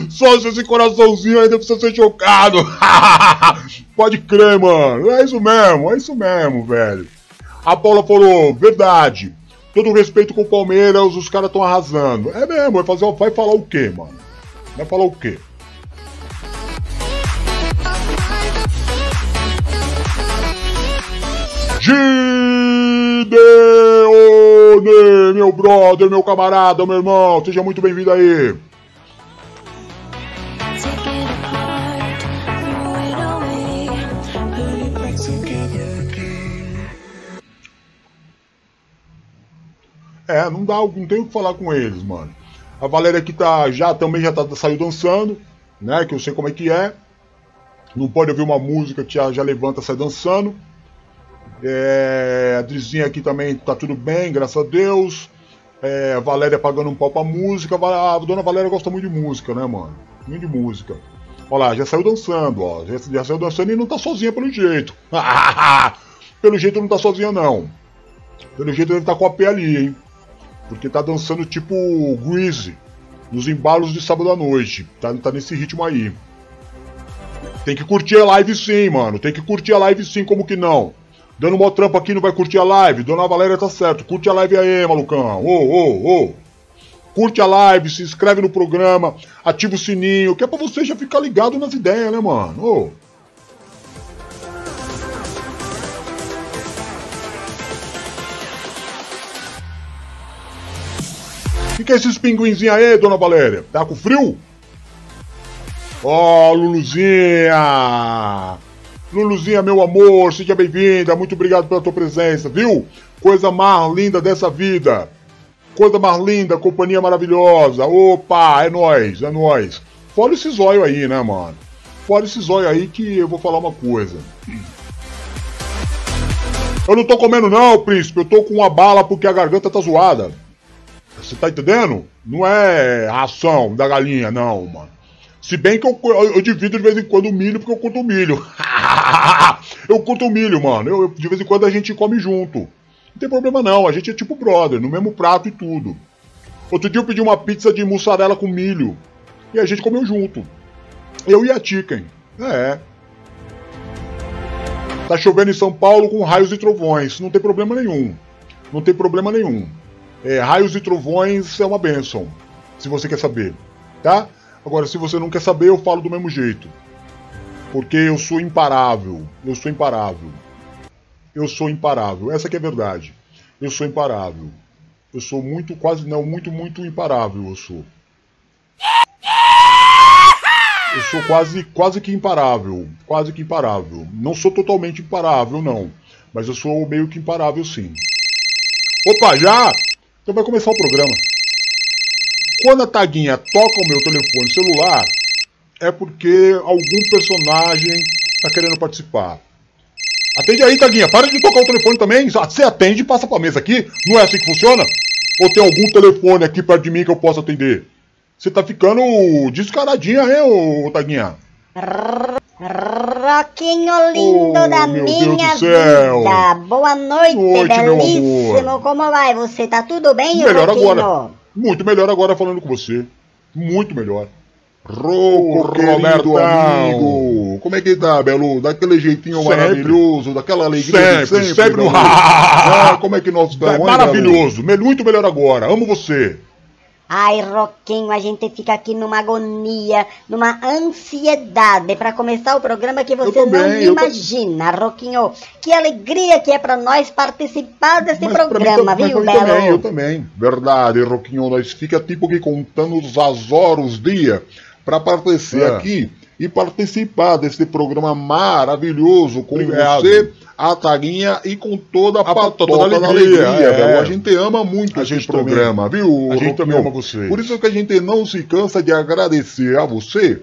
Só se esse coraçãozinho ainda precisa ser chocado. Pode crer, mano. É isso mesmo, é isso mesmo, velho. A Paula falou, verdade. Todo respeito com o Palmeiras, os caras estão arrasando. É mesmo, vai, fazer, vai falar o quê, mano? Vai falar o quê? Gideone, meu brother, meu camarada, meu irmão, seja muito bem-vindo aí. É, não dá, não tem o que falar com eles, mano. A Valéria aqui tá, já também já tá, saiu dançando, né? Que eu sei como é que é. Não pode ouvir uma música que já, já levanta, sai dançando. É, a Drizinha aqui também tá tudo bem, graças a Deus. É, a Valéria pagando um pau pra música. A dona Valéria gosta muito de música, né, mano? Muito de música. Olha lá, já saiu dançando, ó. Já, já saiu dançando e não tá sozinha pelo jeito. pelo jeito não tá sozinha, não. Pelo jeito deve estar tá com a pé ali, hein? Porque tá dançando tipo Greasy nos embalos de sábado à noite. Tá, tá nesse ritmo aí. Tem que curtir a live sim, mano. Tem que curtir a live sim, como que não? Dando uma trampa aqui não vai curtir a live? Dona Valéria tá certo. Curte a live aí, malucão. Ô, ô, ô. Curte a live, se inscreve no programa, ativa o sininho, que é pra você já ficar ligado nas ideias, né, mano? Ô. que, que é esses pinguinzinhos aí, dona Valéria? Tá com frio? Ó, Luluzinha! Luluzinha, meu amor, seja bem-vinda. Muito obrigado pela tua presença, viu? Coisa mais linda dessa vida. Coisa mais linda, companhia maravilhosa. Opa, é nóis, é nóis. Fora esse zóio aí, né, mano? Fora esse zóio aí que eu vou falar uma coisa. Eu não tô comendo não, príncipe. Eu tô com uma bala porque a garganta tá zoada. Você tá entendendo? Não é ração da galinha, não, mano. Se bem que eu, eu, eu divido de vez em quando o milho porque eu curto o milho. eu curto o milho, mano. Eu, eu, de vez em quando a gente come junto. Não tem problema não, a gente é tipo brother, no mesmo prato e tudo. Outro dia eu pedi uma pizza de mussarela com milho. E a gente comeu junto. Eu e a Chicken. É. Tá chovendo em São Paulo com raios e trovões. Não tem problema nenhum. Não tem problema nenhum. É, raios e trovões é uma benção. Se você quer saber. Tá? Agora, se você não quer saber, eu falo do mesmo jeito. Porque eu sou imparável. Eu sou imparável. Eu sou imparável. Essa que é a verdade. Eu sou imparável. Eu sou muito, quase não, muito, muito imparável. Eu sou. Eu sou quase, quase que imparável. Quase que imparável. Não sou totalmente imparável, não. Mas eu sou meio que imparável, sim. Opa, já? Então vai começar o programa. Quando a taguinha toca o meu telefone celular, é porque algum personagem está querendo participar. Atende aí, taguinha. Para de tocar o telefone também. Você atende e passa pra mesa aqui. Não é assim que funciona? Ou tem algum telefone aqui perto de mim que eu possa atender? Você tá ficando descaradinha, hein, ô Taguinha? Roquinho lindo Oh, da minha vida. Boa noite, Noite, belíssimo. Como vai? Você tá tudo bem, Melhor Roquinho? agora. Muito melhor agora falando com você. Muito melhor. Roco, Robertão. amigo. Como é que tá, Belo? Daquele jeitinho Sempre. maravilhoso, daquela alegria Sempre, sempre. sempre no. Ah, como é que nós estamos, É hein, maravilhoso. Belo? Muito melhor agora. Amo você. Ai, Roquinho, a gente fica aqui numa agonia, numa ansiedade pra começar o programa que você também, não eu imagina, Roquinho. Que alegria que é pra nós participar desse Mas mim programa, mas viu, pra mim também, eu Belo? também. Verdade, Roquinho. Nós fica tipo que contando os as horas, os dias, pra aparecer É. aqui e participar desse programa maravilhoso com Obrigado. você, a Taguinha e com toda a, A patota patota da da alegria. alegria, é. Belo. A gente ama muito A esse gente programa, viu? A gente também ama vocês. Por isso que a gente não se cansa de agradecer a você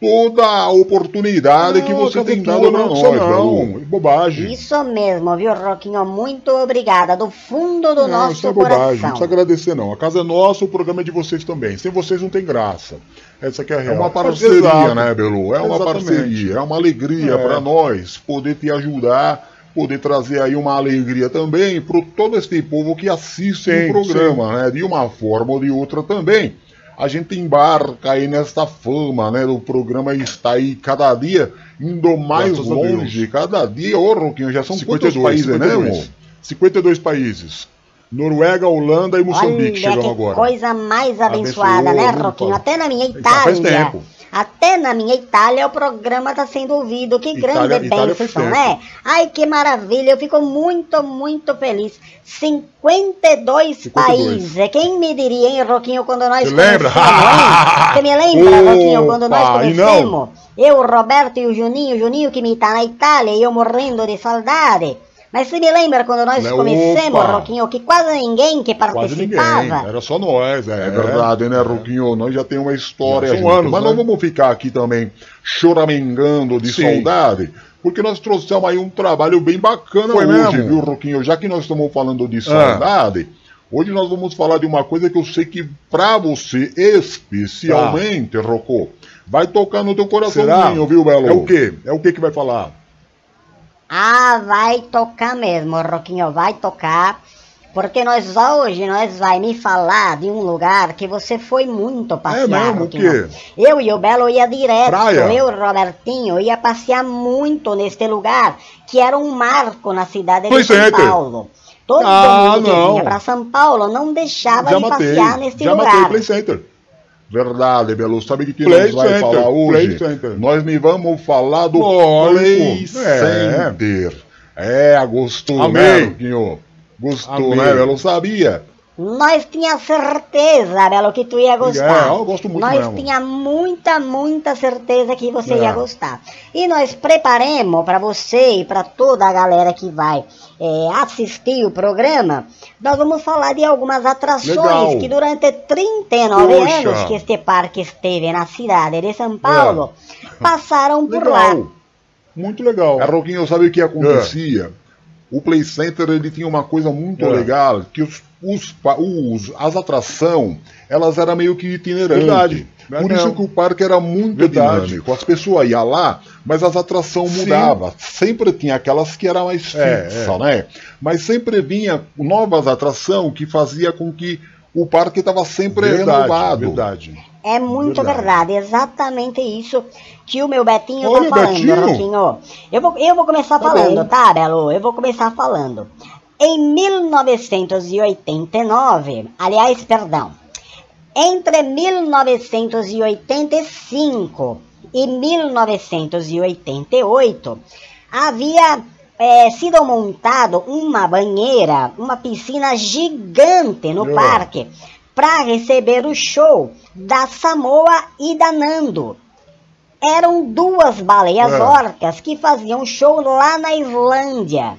toda a oportunidade que Não, você cadê tem dado Não nós, não. Belo. É Bobagem. Isso mesmo, viu, Roquinho? Muito obrigada, do fundo do Não, nosso isso é bobagem, não coração. precisa agradecer não. A casa é nossa, o programa é de vocês também. Sem vocês não tem graça. Essa que é a real. uma parceria, Exato. né, Belu? É uma Exatamente. parceria, é uma alegria É. pra nós poder te ajudar, poder trazer aí uma alegria também para todo esse povo que assiste Sim, o programa, né? De uma forma ou de outra também. A gente embarca aí nesta fama, né? Do programa está aí cada dia indo mais Graças longe. Cada dia, ô Roquinho, já são 52, quantos países, né, 52? irmão? 52 países. Noruega, Holanda e Moçambique Olha chegamos que agora. coisa mais abençoada, Abençoou, né, Roquinho? Até na minha Já faz Itália. tempo. Até na minha Itália o programa está sendo ouvido. Que Itália- grande Itália bênção, né? Ai, que maravilha. Eu fico muito, muito feliz. 52, 52. países. Quem me diria, hein, Roquinho, quando nós Você lembra? Você me lembra, Roquinho, quando nós Opa, conhecemos? Eu, o Roberto e o Juninho. Juninho que me tá na Itália e eu morrendo de saudade. Mas você me lembra quando nós Né, conhecemos, opa. Roquinho, que quase ninguém que Quase ninguém. participava. Era só nós, é, verdade, né, Roquinho? Nós já temos uma história são junto, anos, mas né? não vamos ficar aqui também choramingando de Sim. saudade, porque nós trouxemos aí um trabalho bem bacana Foi hoje, mesmo? viu, Roquinho? Já que nós estamos falando de saudade, hoje nós vamos falar de uma coisa que eu sei que pra você, especialmente, Rocô, vai tocar no teu coraçãozinho, Será? viu, Belo? É o quê? É o que que vai falar? Ah, vai tocar mesmo, Roquinho, vai tocar. Porque nós hoje nós vai me falar de um lugar que você foi muito passear, mesmo? O Roquinho. quê? Eu e o Belo ia direto, Praia? eu e o Robertinho ia passear muito neste lugar, que era um marco na cidade Play de São Center. Paulo. Todo Ah, mundo que vinha para São Paulo não deixava já de matei, passear neste já lugar. matei Play Center. Verdade, Belo. Sabe de que Play nós Center, falar hoje? Nós me vamos falar do Play. Center. É, gostou, Amei. né, Roquinho? Gostou, Amei. né, Belo? Sabia Nós tinha certeza, Belo, que tu ia gostar. É, eu gosto muito Nós mesmo. tinha muita, muita certeza que você É. ia gostar. E nós preparamos para você e para toda a galera que vai é, assistir o programa, nós vamos falar de algumas atrações Legal. que durante 39 Poxa. anos que este parque esteve na cidade de São Paulo, passaram por lá. Legal. Muito legal. É, Roquinho, sabe o que acontecia? O Play Center ele tinha uma coisa muito É. legal, que os, os, os- as atrações, elas eram meio que itinerantes. Verdade. Por isso que o parque era muito Verdade. dinâmico. As pessoas iam lá, mas as atrações mudavam. Sempre tinha aquelas que eram mais É, fixas, é. né? Mas sempre vinha novas atrações que fazia com que o parque estava sempre Verdade, renovado. verdade. É muito Verdade. verdade. exatamente isso que o meu Betinho Olha, tá falando, Betinho. Roquinho. Eu vou, eu vou começar Tá falando, bom. tá, Belo? Eu vou começar falando. Em 1989, aliás, perdão, entre 1985 e 1988, havia eh, sido montado uma banheira, uma piscina gigante no É. parque para receber o show da Samoa e da Nando. Eram duas baleias É. orcas que faziam show lá na Islândia.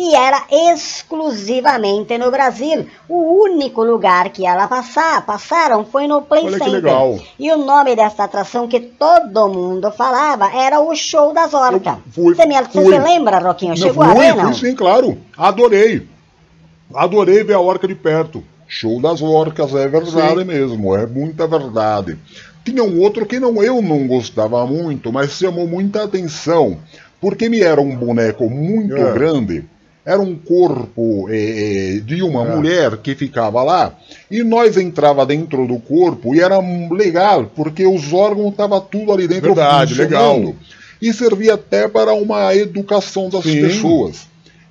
E era exclusivamente no Brasil. O único lugar que ela passar, passaram foi no Play Olha Center. legal. E o nome dessa atração que todo mundo falava era o Show das Orcas. Você, me, você lembra, Roquinho? Não, Chegou fui, a ver, não? fui sim, claro. Adorei. Adorei ver a orca de perto. Show das orcas, é verdade Sim. mesmo, é muita verdade. Tinha um outro que não eu não gostava muito, mas chamou muita atenção, porque me era um boneco muito É. grande. Era um corpo eh, de uma É. mulher que ficava lá, e nós entrava dentro do corpo e era legal, porque os órgãos estavam tudo ali dentro Verdade, legal. E servia até para uma educação das Sim. pessoas.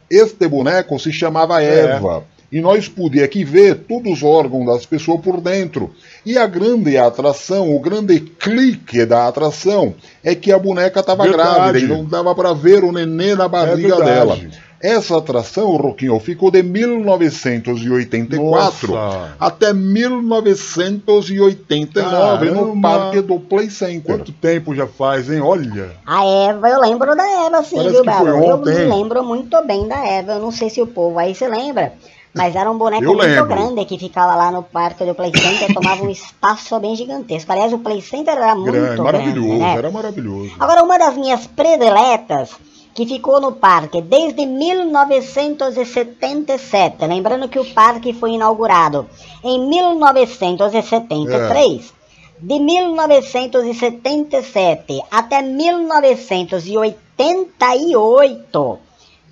Este boneco se chamava É. Eva. E nós podíamos aqui ver todos os órgãos das pessoas por dentro. E a grande atração, o grande clique da atração, é que a boneca estava grávida e não dava para ver o nenê na barriga verdade. dela. Essa atração, Roquinho, ficou de 1984 Nossa. até 1989 no Caramba. Parque do Play Center. Quanto tempo já faz, hein? Olha. A Eva, eu lembro da Eva, sim, Parece viu, que foi Belo? Eu me lembro muito bem da Eva. Eu não sei se o povo aí se lembra. Mas era um boneco Eu muito lembro. grande que ficava lá no parque do Play Center, tomava um espaço bem gigantesco. Aliás, o Play Center era muito Grande, grande, maravilhoso, né? era maravilhoso. Agora, uma das minhas prediletas, que ficou no parque desde 1977, lembrando que o parque foi inaugurado em 1973, de 1977 até 1988,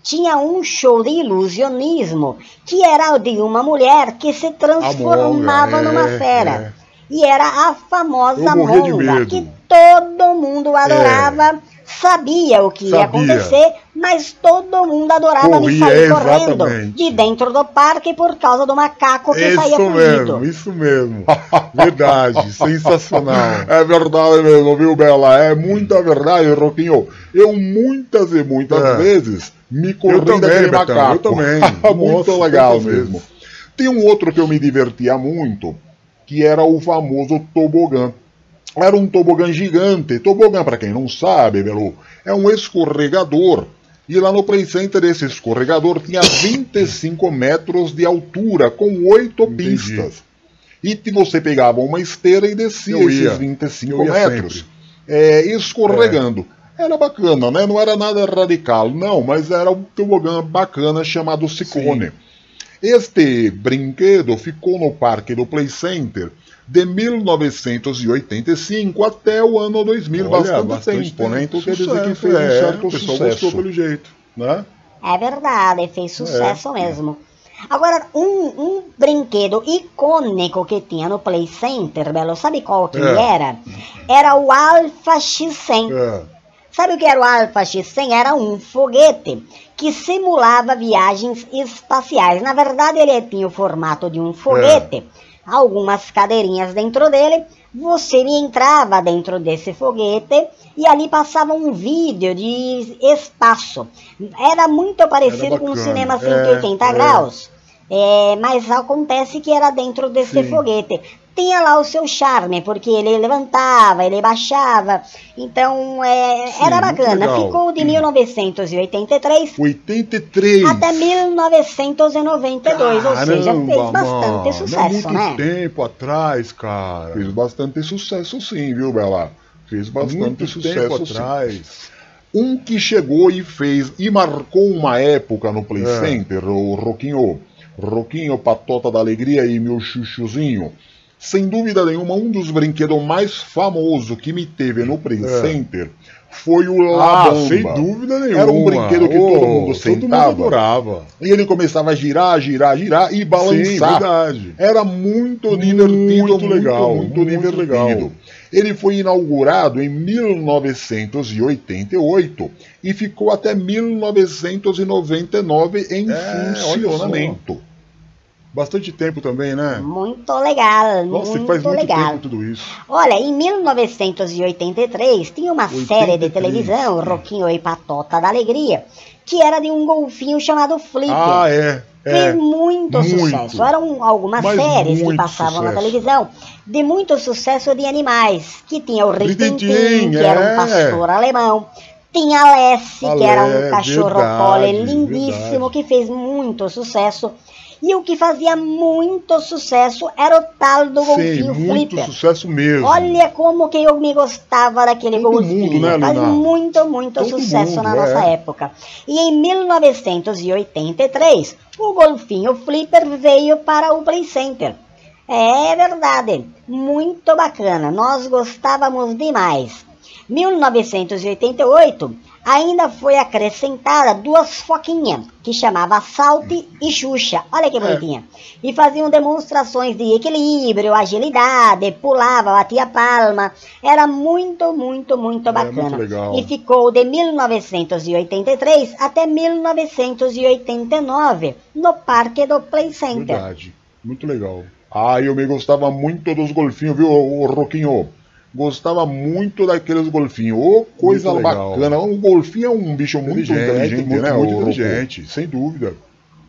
tinha um show de ilusionismo que era o de uma mulher que se transformava Monga, numa é, fera. E era a famosa Monga, que todo mundo adorava, sabia o que ia Sabia. acontecer, mas todo mundo adorava me Corria, sair correndo exatamente. de dentro do parque por causa do macaco que saía Isso fugido. mesmo, isso mesmo. Verdade, sensacional. É verdade mesmo, viu, Bela? É muita verdade, Roquinho. Eu muitas e muitas É. vezes me Eu corri também, daquele Betão, macaco. eu também. muito Nossa, legal mesmo. vezes. Tem um outro que eu me divertia muito, que era o famoso tobogã. Era um tobogã gigante. Tobogã, para quem não sabe, Belu, é um escorregador. E lá no Play Center esse escorregador tinha 25 metros de altura, com oito pistas. E você pegava uma esteira e descia Eu ia. esses 25 Eu ia metros, é, escorregando. Era bacana, né? Não era nada radical, não, mas era um tobogã bacana chamado Ciclone. Este brinquedo ficou no parque do Play Center de 1985 até o ano 2000, Olha, bastante, bastante tempo, né? Então quer dizer Sucesso, que fez um é, certo o pessoal sucesso. gostou pelo jeito. Né? É verdade, fez sucesso É. mesmo. Agora, um, um brinquedo icônico que tinha no Play Center, Belo, sabe qual que É. era? Era o Alpha X100. É. Sabe o que era o Alpha X100? Era um foguete que simulava viagens espaciais. Na verdade, ele tinha o formato de um foguete, algumas cadeirinhas dentro dele. Você entrava dentro desse foguete e ali passava um vídeo de espaço. Era muito parecido com o cinema É, 180 é. graus. É, mas acontece que era dentro desse Sim. foguete. Tinha lá o seu charme, porque ele levantava, ele baixava. Então, é, Sim, era bacana. Ficou de 1983 83. até 1992, ou seja, fez bastante mano, sucesso, não é muito né? tempo atrás, cara. Fez bastante sucesso sim, viu, Bela? Fez bastante Muito sucesso atrás. Um que chegou e fez e marcou uma época no Play É. Center, o Roquinho, Roquinho Patota da Alegria e meu chuchuzinho. Sem dúvida nenhuma, um dos brinquedos mais famosos que me teve no Play É. Center foi o Ah, Labamba. sem dúvida nenhuma. Era um brinquedo que Ô, todo mundo Todo sentava. mundo adorava. E ele começava a girar, girar, girar e balançar. Sim, verdade. Era muito divertido, Muito legal, muito, muito divertido. legal. Ele foi inaugurado em 1988 e ficou até 1999 em É, funcionamento. Bastante tempo também, né? Muito legal, Nossa, muito faz muito legal. tempo tudo isso. Olha, em 1983 tinha uma série de 83, televisão, é. Roquinho e Patota da Alegria, que era de um golfinho chamado Flipper. Ah, é. Fez É. muito, Muito. sucesso. Eram algumas Mas séries que passavam na sucesso. televisão de muito sucesso de animais. Que tinha o Ritintim, que era um é. pastor alemão. Tinha a Lessie, que era um cachorro verdade, pole lindíssimo, verdade. que fez muito sucesso. E o que fazia muito sucesso era o tal do Sim, golfinho muito Flipper. sucesso mesmo. Olha como que eu me gostava daquele Todo golfinho. mundo, né, Faz muito, muito Todo sucesso mundo, na é. nossa época. E em 1983, o golfinho Flipper veio para o Play Center. É verdade, muito bacana, nós gostávamos demais. 1988 ainda foi acrescentada duas foquinhas, que chamava Salty e Xuxa, olha É. que bonitinha. E faziam demonstrações de equilíbrio, agilidade, pulava, batia palma. Era muito, muito, muito bacana. muito legal. E ficou de 1983 até 1989 no Parque do Play Center. Verdade. Muito legal. Ah, eu me gostava muito dos golfinhos, viu, o Roquinho? Gostava muito daqueles golfinhos. Ô, coisa Muito legal. bacana. Um golfinho é um bicho muito inteligente, muito, né? muito o inteligente, sem dúvida.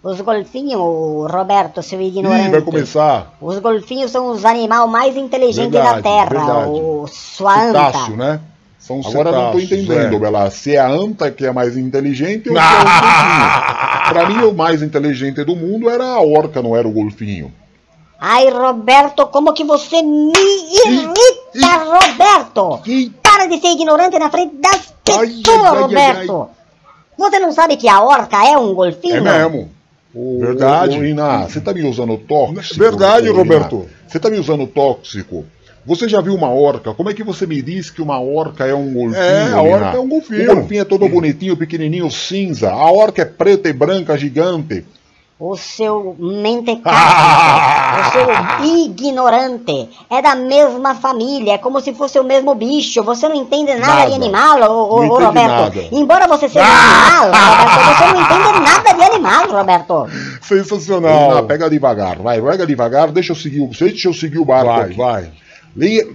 Os golfinhos, o Roberto, seu ignorante. Ih, vai começar. Os golfinhos são os animais mais inteligentes da Verdade, Terra. verdade. O sua anta. Cetáceo, né? São Agora eu não tô cetáceos, entendendo, é. Bela. Se é a anta que é mais inteligente ou se é o golfinho. Pra mim, o mais inteligente do mundo era a orca, não era o golfinho. Ai, Roberto, como que você me irrita, Roberto! Para de ser ignorante na frente das pessoas, Roberto! Você não sabe que a orca é um golfinho? É mesmo. Verdade. Ô, Iná, você tá me usando tóxico? Verdade? Roberto. Você tá me usando tóxico? Você já viu uma orca? Como é que você me diz que uma orca é um golfinho? É, a Iná? orca é um golfinho. O golfinho é todo bonitinho, pequenininho, cinza. A orca é preta e branca, gigante. O seu mentecapto, o seu ignorante, é da mesma família, é como se fosse o mesmo bicho. Você não entende nada, Nada. de animal, ô, ô, Não ô, entende Roberto. nada. Embora você seja animal, Roberto, você não entende nada de animal, Roberto. Sensacional. Iná, pega devagar, vai, pega devagar, deixa eu seguir, o- deixa eu seguir o barco Vai, aqui. vai.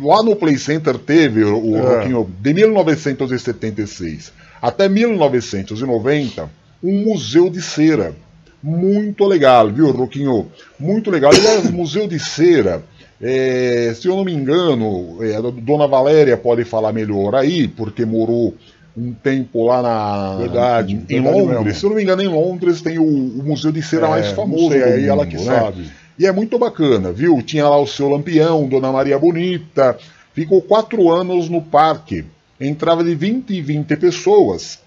Lá no Play Center teve o, o É. Roquinho, de 1976 até 1990 um museu de cera. Muito legal, viu, Roquinho? Muito legal. Aliás, museu de cera, é, se eu não me engano, é, a Dona Valéria pode falar melhor aí, porque morou um tempo lá na Verdade, em verdade Londres. mesmo. Se eu não me engano, em Londres tem o, o museu de cera É, mais famoso sei, do aí ela mundo, que né? sabe. E é muito bacana, viu? Tinha lá o seu Lampião, Dona Maria Bonita. Ficou quatro anos no parque. Entrava de 20 em 20 pessoas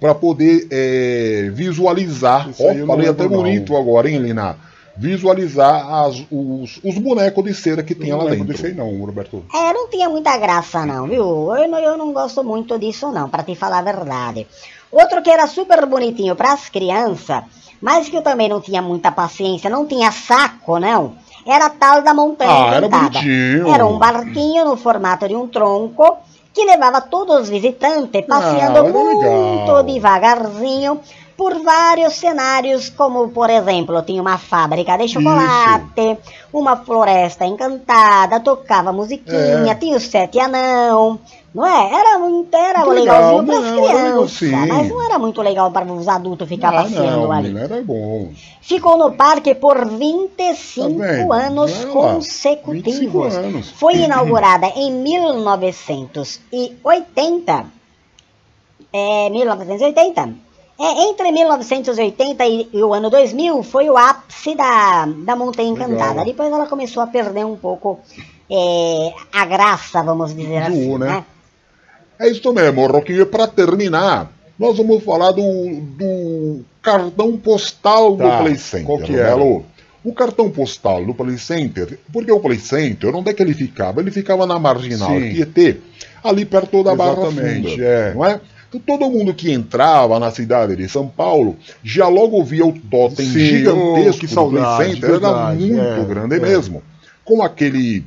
para poder é, visualizar. Isso Ó, não falei até não. bonito agora, hein, Lina? Visualizar as- os, os bonecos de cera que tinha Eu lá não dentro. desse aí não, Roberto. É, não tinha muita graça não, viu? Eu não, eu não gosto muito disso não, pra te falar a verdade. Outro que era super bonitinho pras crianças, mas que eu também não tinha muita paciência, não tinha saco não, era a tal da montanha Ah, era encantada. bonitinho. Era um barquinho no formato de um tronco, que levava todos os visitantes passeando Ah, muito legal. devagarzinho por vários cenários, como por exemplo, tinha uma fábrica de chocolate, uma floresta encantada, tocava musiquinha, É. tinha o sete anão, não é? Era muito, era Muito legalzinho legal, para as não, crianças, mas não era muito legal para os adultos ficar Ah, passeando não, ali. era bom. Ficou no parque por 25 Tá anos lá, consecutivos. 25 anos. Foi inaugurada em 1980. É, 1980. É, entre 1980 e, e o ano 2000 foi o ápice da, da Montanha Encantada. Legal. Depois ela começou a perder um pouco é, a graça, vamos dizer Do, assim. né? né? É isso mesmo, Roquinho. E pra terminar, nós vamos falar do, do cartão postal Tá, do Play Center. qual que era? Alô? O cartão postal do Play Center, porque o Play Center, onde é que ele ficava? Ele ficava na Marginal Sim. Tietê, ali perto da Barra Exatamente, Funda, é. não é? Então, todo mundo que entrava na cidade de São Paulo já logo via o totem Sim, gigantesco oh, que do saudade, Play Center, era verdade, muito é, grande é. mesmo. Com aquele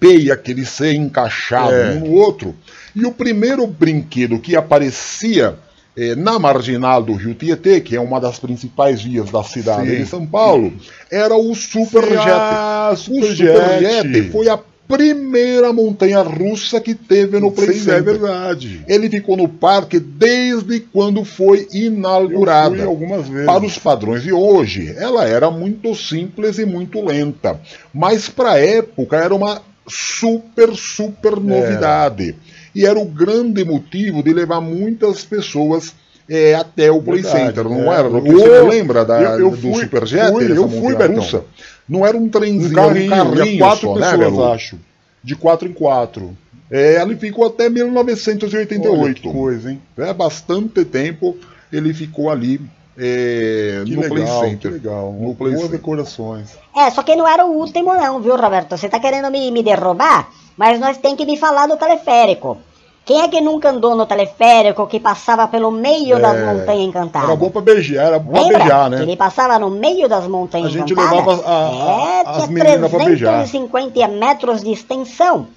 P e aquele C encaixado É. um no outro. E o primeiro brinquedo que aparecia eh, na marginal do Rio Tietê, que é uma das principais vias da cidade Sim. de São Paulo, era o Superjet. Ah, o Superjet. Foi a primeira montanha russa que teve no Play Sim, Center. é verdade. Ele ficou no parque desde quando foi inaugurada. Algumas vezes. Para os padrões de hoje, ela era muito simples e muito lenta. Mas para a época era uma super, super novidade. E era o grande motivo de levar muitas pessoas eh, até o Play Verdade, Center, não é. era? Você Eu- lembra da, eu- eu do fui- Superjet? fui, eu fui, Betão. Não era um trenzinho, Um carrinho, um carrinho quatro só, né, pessoas, Belo? acho. De quatro em quatro. É, ele ficou até Olha 1988. que coisa, hein? É bastante tempo ele ficou ali é, Que no legal, Play que Center. legal. No Play Boas Center. decorações. É, só que não era o último não, viu, Roberto? Você tá querendo me, me derrubar, mas nós tem que me falar do teleférico. Quem é que nunca andou no teleférico que passava pelo meio das É, montanhas encantadas? Era bom pra beijar, era bom pra Lembra? beijar, Que né? ele passava no meio das montanhas A gente encantadas? levava a- a- é, as tinha meninas pra beijar. 350 metros de extensão.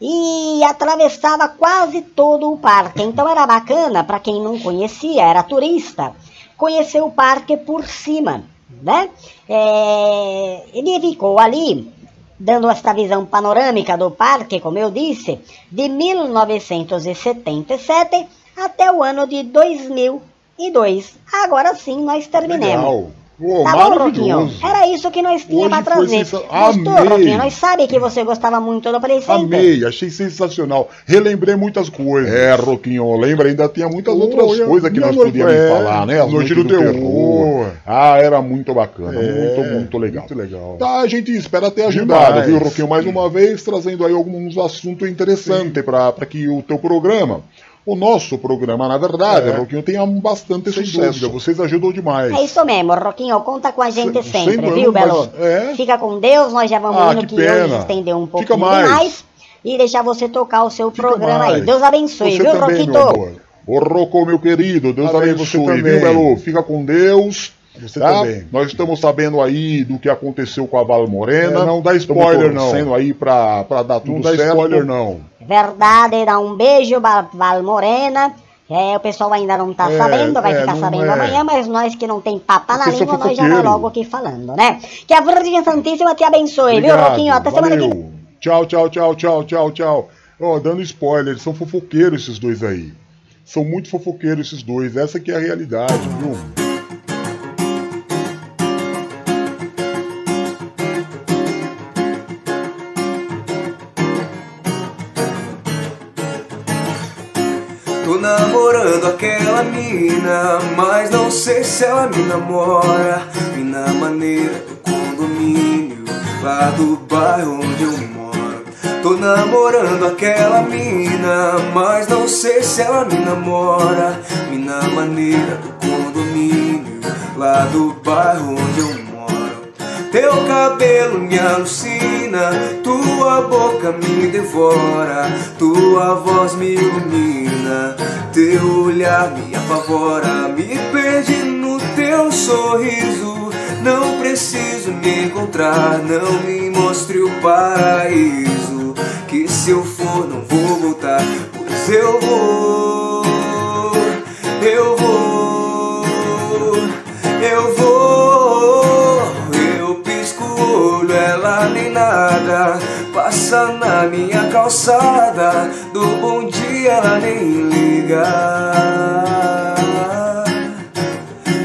E atravessava quase todo o parque. Então era bacana, para quem não conhecia, era turista, conhecer o parque por cima, né? É, ele ficou ali, dando esta visão panorâmica do parque, como eu disse, de 1977 até o ano de 2002. Agora sim nós terminamos. Legal. Ô, Tá bom, Roquinho? Era isso que nós tínhamos foi trazer. sensa- Gostou, Amei. Roquinho? Nós sabemos que você gostava muito do Play Center. Amei, achei sensacional. Relembrei muitas coisas. É, Roquinho, lembra? Ainda tinha muitas Oh, outras coisas que nós podíamos é, falar, né? As Noite noites do Terror. Ah, era muito bacana. É, muito, muito legal. Muito legal. Tá, a gente espera ter ajudado, Demais. viu, Roquinho? Mais uma vez, trazendo aí alguns assuntos interessantes para que o teu programa, o nosso programa, na verdade, É. Roquinho, tenha bastante Sem sucesso. dúvida, vocês ajudam demais. É isso mesmo, Roquinho. Conta com a gente Se- sempre, sempre, viu, Belo? é. Fica com Deus, nós já vamos Ah, indo que que, hoje estendeu um Fica pouquinho mais. demais. E deixar você tocar o seu programa aí. mais. Deus abençoe, Você viu, também, Roquito? meu amor. Ô, Rocco, meu querido, Deus abençoe, você viu. Belo? Fica com Deus. Você tá? também. Nós estamos sabendo aí do que aconteceu com a Val Morena. É, não dá spoiler, não. torcendo aí pra, pra dar tudo Não dá certo. spoiler, não. Verdade, dá um beijo, Val Val Morena. É, o pessoal ainda não tá É, sabendo, vai é, ficar sabendo é. amanhã, mas nós que não tem papa na língua, nós já fofoqueiro. logo aqui falando, né? Que a Virgem Santíssima te abençoe, viu, Obrigado, Roquinho? Até semana que vem. valeu. Tchau, tchau, tchau, tchau, tchau, tchau. Ó, dando spoiler, eles são fofoqueiros esses dois aí. São muito fofoqueiros esses dois, essa que é a realidade, viu? Aquela mina, mas não sei se ela me namora. Vi na maneira do condomínio, lá do bairro onde eu moro. Tô namorando aquela mina, mas não sei se ela me namora. Vi na maneira do condomínio, lá do bairro onde eu moro. Teu cabelo me alucina, tua boca me devora, tua voz me ilumina, teu olhar me apavora, me perde no teu sorriso. Não preciso me encontrar, não me mostre o paraíso. Que se eu for, não vou voltar, pois eu vou.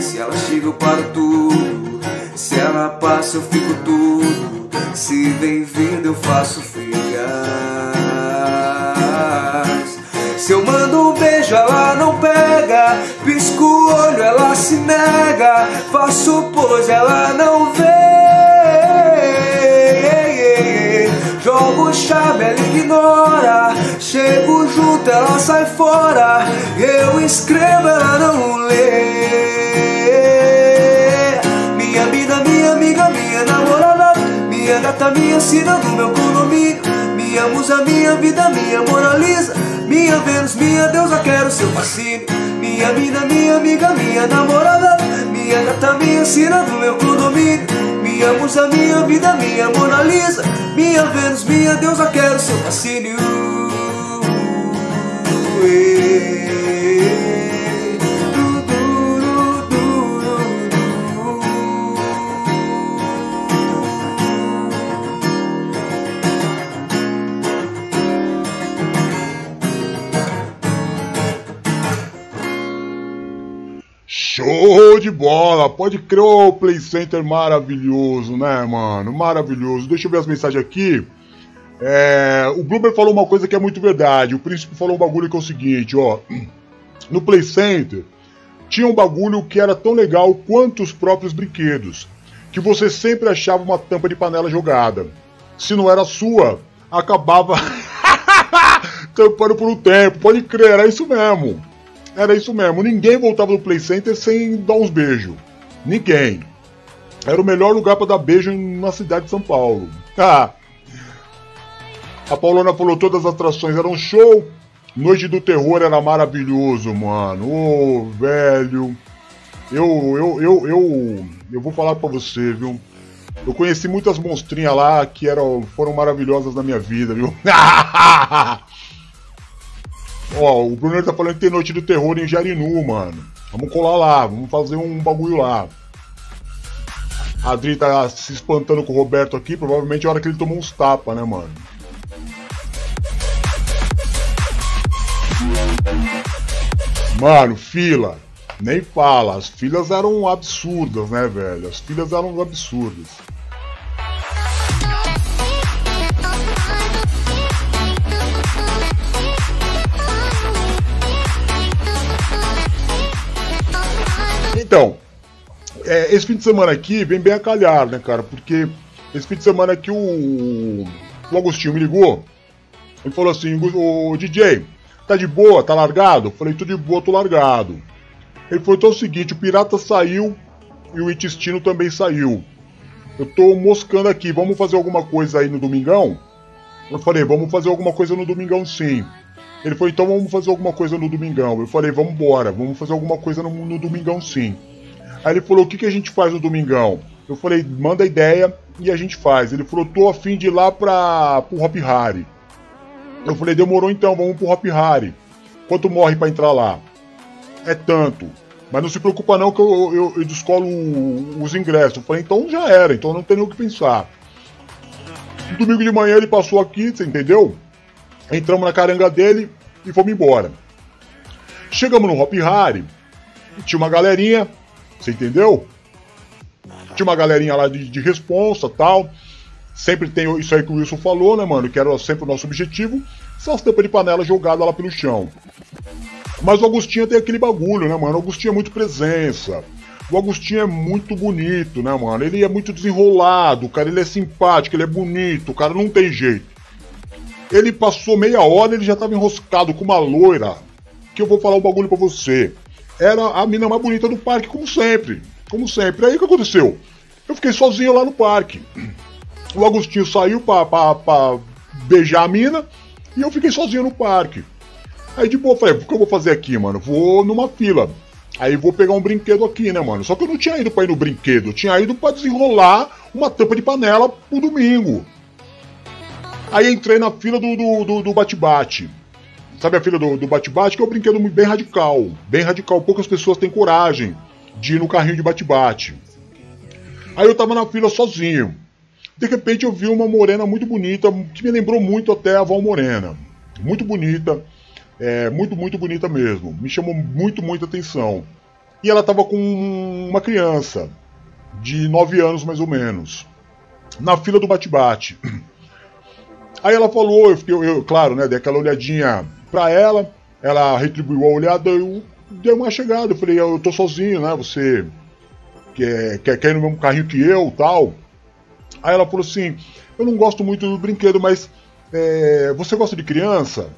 Se ela chega eu paro tudo, se ela passa eu fico tudo. Se vem vindo eu faço figas. Se eu mando um beijo ela não pega, pisco o olho ela se nega, faço pose ela não vê. Chave ela ignora, chego junto ela sai fora, eu escrevo ela não lê. Minha vida, minha amiga, minha namorada, minha gata, minha sina do meu condomínio, minha musa, minha vida, minha moraliza. Minha Vênus, minha deusa, quero seu fascínio. Minha vida, minha amiga, minha namorada. Minha gata, minha sina do meu condomínio Minha musa, minha vida, minha Mona Lisa. Minha Vênus, minha deusa, quero seu fascínio Show de bola! Pode crer, o Play Center maravilhoso, né, mano? Maravilhoso. Deixa eu ver as mensagens aqui. É, o Bloomer falou uma coisa que é muito verdade. O Príncipe falou um bagulho que é o seguinte, ó. No Play Center tinha um bagulho que era tão legal quanto os próprios brinquedos. Que você sempre achava uma tampa de panela jogada. Se não era sua, acabava tampando por um tempo. Pode crer, era isso mesmo. Era isso mesmo. Ninguém voltava do Play Center sem dar uns beijos. Ninguém. Era o melhor lugar para dar beijo na cidade de São Paulo. Ah. A Paulona falou todas as atrações eram show. Noite do Terror era maravilhoso, mano. Ô, oh, velho. Eu, eu, eu, eu, eu vou falar pra você, viu? Eu conheci muitas monstrinhas lá que eram, foram maravilhosas na minha vida, viu? Ó, o Bruno tá falando que tem Noite do Terror em Jarinu, mano. Vamos colar lá, vamos fazer um bagulho lá. A Adri tá se espantando com o Roberto aqui, provavelmente é a hora que ele tomou uns tapas, né, mano? Mano, fila. Nem fala. As filas eram absurdas, né, velho? As filas eram absurdas. Então, é, esse fim de semana aqui vem bem a calhar, né, cara? Porque esse fim de semana aqui o, o Agostinho me ligou e falou assim: o DJ, tá de boa? Tá largado? Eu falei: tô de boa, tô largado. Ele falou: então é o seguinte, o Pirata saiu e o Intestino também saiu. Eu tô moscando aqui, vamos fazer alguma coisa aí no domingão? Eu falei: vamos fazer alguma coisa no domingão sim. Ele falou, então vamos fazer alguma coisa no domingão. Eu falei, vamos embora, vamos fazer alguma coisa no, no domingão sim. Aí ele falou, o que, que a gente faz no domingão? Eu falei, manda ideia e a gente faz. Ele falou, tô afim de ir lá pra, pro Hop Harry. Eu falei, demorou então, vamos pro Hop Harry. Quanto morre para entrar lá? É tanto. Mas não se preocupa não que eu, eu, eu descolo os ingressos. Eu falei, então já era, então não tem nem o que pensar. No domingo de manhã ele passou aqui, você entendeu? Entramos na caranga dele e fomos embora. Chegamos no Hop Harry, tinha uma galerinha, você entendeu? Tinha uma galerinha lá de, de responsa tal. Sempre tem isso aí que o Wilson falou, né, mano? Que era sempre o nosso objetivo. São as tampas de panela jogadas lá pelo chão. Mas o Agostinho tem aquele bagulho, né, mano? O Agostinho é muito presença. O Agostinho é muito bonito, né, mano? Ele é muito desenrolado, cara. Ele é simpático, ele é bonito, o cara não tem jeito. Ele passou meia hora, ele já tava enroscado com uma loira. Que eu vou falar um bagulho pra você. Era a mina mais bonita do parque, como sempre. Como sempre. Aí o que aconteceu? Eu fiquei sozinho lá no parque. O Agostinho saiu pra, pra, pra beijar a mina e eu fiquei sozinho no parque. Aí de boa, falei, o que eu vou fazer aqui, mano? Vou numa fila. Aí vou pegar um brinquedo aqui, né, mano? Só que eu não tinha ido pra ir no brinquedo, eu tinha ido pra desenrolar uma tampa de panela pro domingo. Aí entrei na fila do, bate-bate. Sabe a fila do bate-bate? Que é um brinquedo bem radical. Bem radical. Poucas pessoas têm coragem de ir no carrinho de bate-bate. Aí eu tava na fila sozinho. De repente eu vi uma morena muito bonita, que me lembrou muito até a Val Morena. Muito bonita, é, muito, muito bonita mesmo. Me chamou muito, muita atenção. E ela estava com uma criança, de 9 anos mais ou menos, na fila do bate-bate. Aí ela falou, eu fiquei, eu, claro, né, dei aquela olhadinha pra ela, ela retribuiu a olhada, eu dei uma chegada, eu falei, eu tô sozinho, né, você quer, quer, quer ir no mesmo carrinho que eu tal. Aí ela falou assim, eu não gosto muito do brinquedo, mas é, você gosta de criança?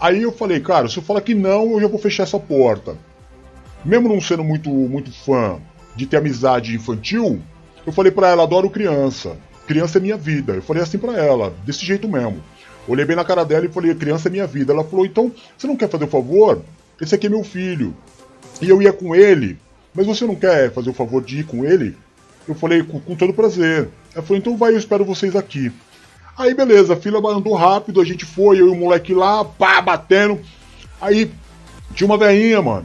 Aí eu falei, cara, se eu falar que não, eu já vou fechar essa porta. Mesmo não sendo muito, muito fã de ter amizade infantil, eu falei para ela, adoro criança. Criança é minha vida. Eu falei assim para ela, desse jeito mesmo. Olhei bem na cara dela e falei, criança é minha vida. Ela falou, então, você não quer fazer o um favor? Esse aqui é meu filho. E eu ia com ele, mas você não quer fazer o favor de ir com ele? Eu falei, com, com todo prazer. Ela falou, então vai, eu espero vocês aqui. Aí beleza, a fila andou rápido, a gente foi, eu e o moleque lá, pá, batendo. Aí tinha uma veinha, mano.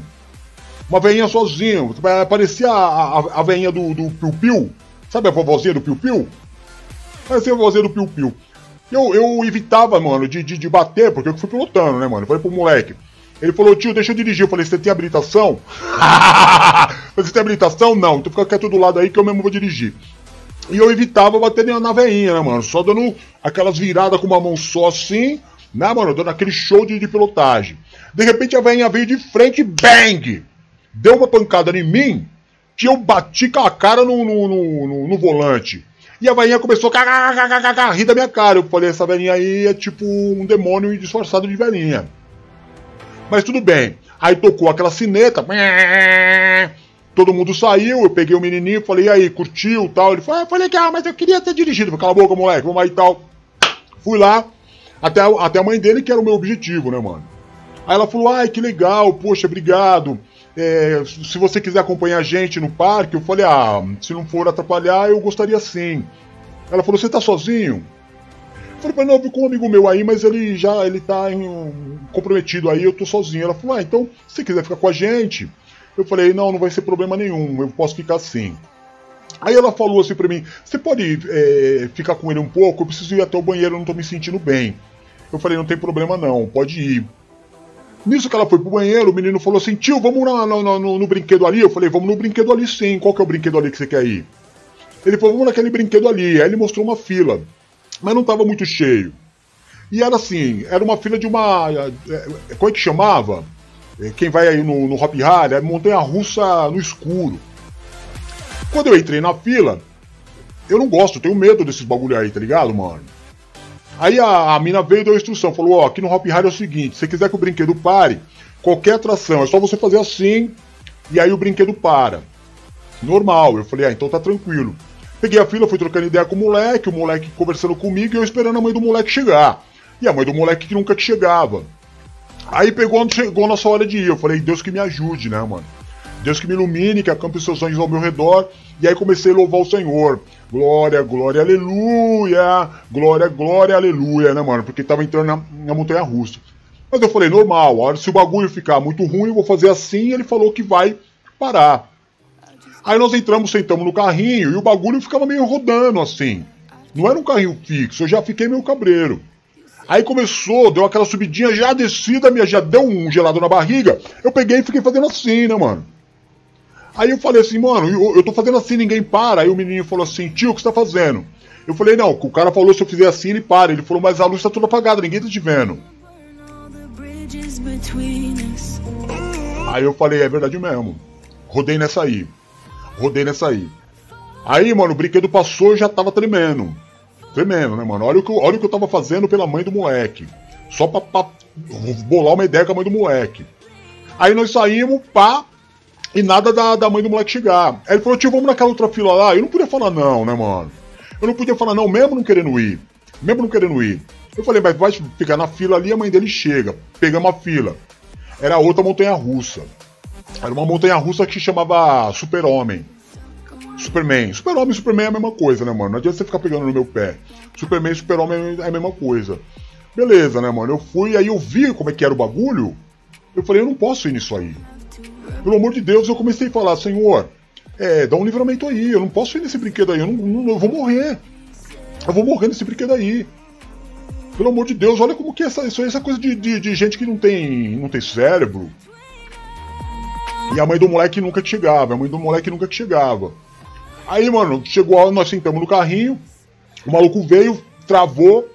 Uma veinha sozinha. Parecia a, a, a veinha do, do Piu Piu. Sabe a vovozinha do Piu Piu? Parecia a vovozinha do Piu Piu. Eu, eu evitava, mano, de, de, de bater, porque eu fui pilotando, né, mano? Eu falei pro moleque. Ele falou, tio, deixa eu dirigir. Eu falei, você tem habilitação? você tem habilitação? Não, então fica quieto do lado aí que eu mesmo vou dirigir. E eu evitava bater na veinha, né, mano? Só dando aquelas viradas com uma mão só assim, né, mano? Dando aquele show de, de pilotagem. De repente a veinha veio de frente, bang! Deu uma pancada em mim, que eu bati com a cara no, no, no, no, no volante. E a veinha começou a rir da minha cara. Eu falei, essa velhinha aí é tipo um demônio disfarçado de velhinha. Mas tudo bem. Aí tocou aquela sineta. Todo mundo saiu, eu peguei o menininho, falei, e aí, curtiu tal? Ele falou, ah, foi legal, mas eu queria ter dirigido. Falei, cala a boca, moleque, vamos lá e tal. Fui lá, até, até a mãe dele, que era o meu objetivo, né, mano? Aí ela falou, ai, que legal, poxa, obrigado. É, se você quiser acompanhar a gente no parque, eu falei, ah, se não for atrapalhar, eu gostaria sim. Ela falou, você tá sozinho? Eu falei, não, eu vi com um amigo meu aí, mas ele já ele tá em, comprometido aí, eu tô sozinho. Ela falou, ah, então, se você quiser ficar com a gente, eu falei, não, não vai ser problema nenhum, eu posso ficar assim. Aí ela falou assim pra mim, você pode é, ficar com ele um pouco? Eu preciso ir até o banheiro, eu não tô me sentindo bem. Eu falei, não tem problema não, pode ir. Nisso que ela foi pro banheiro, o menino falou assim, tio, vamos no, no, brinquedo ali? Eu falei, vamos no brinquedo ali sim, qual que é o brinquedo ali que você quer ir? Ele falou, vamos naquele brinquedo ali. Aí ele mostrou uma fila, mas não tava muito cheio. E era assim, era uma fila de uma. É, é, como é que chamava? É, quem vai aí no, no Hop Harry, é montanha russa no escuro. Quando eu entrei na fila, eu não gosto, tenho medo desses bagulho aí, tá ligado, mano? Aí a, a mina veio e deu a instrução, falou, ó, aqui no Hop Harry é o seguinte, se quiser que o brinquedo pare, qualquer atração, é só você fazer assim, e aí o brinquedo para. Normal, eu falei, ah, então tá tranquilo. Peguei a fila, fui trocando ideia com o moleque, o moleque conversando comigo e eu esperando a mãe do moleque chegar. E a mãe do moleque que nunca chegava. Aí pegou, chegou a nossa hora de ir. Eu falei, Deus que me ajude, né, mano? Deus que me ilumine, que acampe seus anjos ao meu redor. E aí comecei a louvar o Senhor. Glória, glória, aleluia. Glória, glória, aleluia, né, mano? Porque tava entrando na, na montanha russa. Mas eu falei, normal, hora se o bagulho ficar muito ruim, eu vou fazer assim. Ele falou que vai parar. Aí nós entramos, sentamos no carrinho e o bagulho ficava meio rodando assim. Não era um carrinho fixo, eu já fiquei meio cabreiro. Aí começou, deu aquela subidinha, já descida, minha, já deu um gelado na barriga. Eu peguei e fiquei fazendo assim, né, mano? Aí eu falei assim, mano, eu, eu tô fazendo assim, ninguém para. Aí o menino falou assim, tio, o que você tá fazendo? Eu falei, não, o cara falou se eu fizer assim, ele para. Ele falou, mas a luz tá toda apagada, ninguém tá te vendo. Aí eu falei, é verdade mesmo. Rodei nessa aí. Rodei nessa aí. Aí, mano, o brinquedo passou e já tava tremendo. Tremendo, né, mano? Olha o, que, olha o que eu tava fazendo pela mãe do moleque. Só pra, pra bolar uma ideia com a mãe do moleque. Aí nós saímos, pá, e nada da, da mãe do moleque chegar. Aí ele falou, tio, vamos naquela outra fila lá. Eu não podia falar não, né, mano? Eu não podia falar não, mesmo não querendo ir. Mesmo não querendo ir. Eu falei, mas vai ficar na fila ali, a mãe dele chega. Pegamos a fila. Era outra montanha russa. Era uma montanha russa que chamava Super-Homem. Superman. Super-Homem e Superman é a mesma coisa, né, mano? Não adianta você ficar pegando no meu pé. Superman e Super-Homem é a mesma coisa. Beleza, né, mano? Eu fui, aí eu vi como é que era o bagulho. Eu falei, eu não posso ir nisso aí. Pelo amor de Deus, eu comecei a falar, Senhor, é, dá um livramento aí, eu não posso ir nesse brinquedo aí, eu, não, não eu vou morrer. Eu vou morrer nesse brinquedo aí. Pelo amor de Deus, olha como que essa, isso essa coisa de, de, de gente que não tem, não tem cérebro. E a mãe do moleque nunca chegava, a mãe do moleque nunca chegava. Aí, mano, chegou, nós sentamos no carrinho, o maluco veio, travou,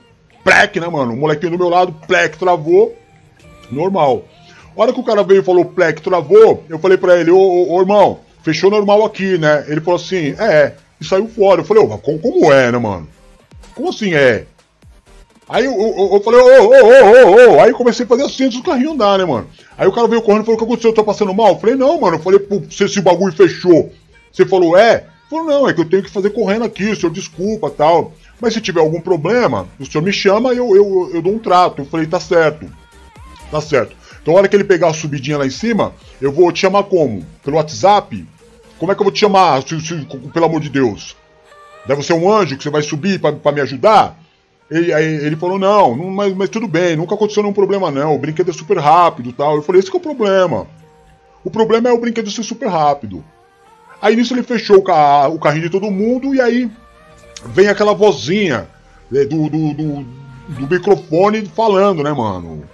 plec, né, mano? O molequinho do meu lado, plec, travou, normal. A hora que o cara veio e falou plec, travou, eu falei pra ele, ô, ô, ô irmão, fechou normal aqui, né? Ele falou assim, é, e saiu fora. Eu falei, ô, como, como é, né, mano? Como assim é? Aí eu, eu, eu falei, ô, ô, ô, ô, ô, aí eu comecei a fazer assim antes do carrinho andar, né, mano? Aí o cara veio correndo e falou, o que aconteceu? Eu tô passando mal? Eu falei, não, mano, eu falei, pô, se esse bagulho fechou. Você falou, é? Falou, não, é que eu tenho que fazer correndo aqui, o senhor desculpa tal. Mas se tiver algum problema, o senhor me chama e eu, eu, eu dou um trato. Eu falei, tá certo. Tá certo. Então, a hora que ele pegar a subidinha lá em cima, eu vou te chamar como? Pelo WhatsApp? Como é que eu vou te chamar, se, se, pelo amor de Deus? Deve ser um anjo que você vai subir para me ajudar? Ele, aí, ele falou, não, não mas, mas, tudo bem, nunca aconteceu nenhum problema não, o brinquedo é super rápido tal. Eu falei, esse é o problema. O problema é o brinquedo ser super rápido. Aí nisso ele fechou o, ca o carrinho de todo mundo e aí vem aquela vozinha né, do, do, do, do, microfone falando, né, mano?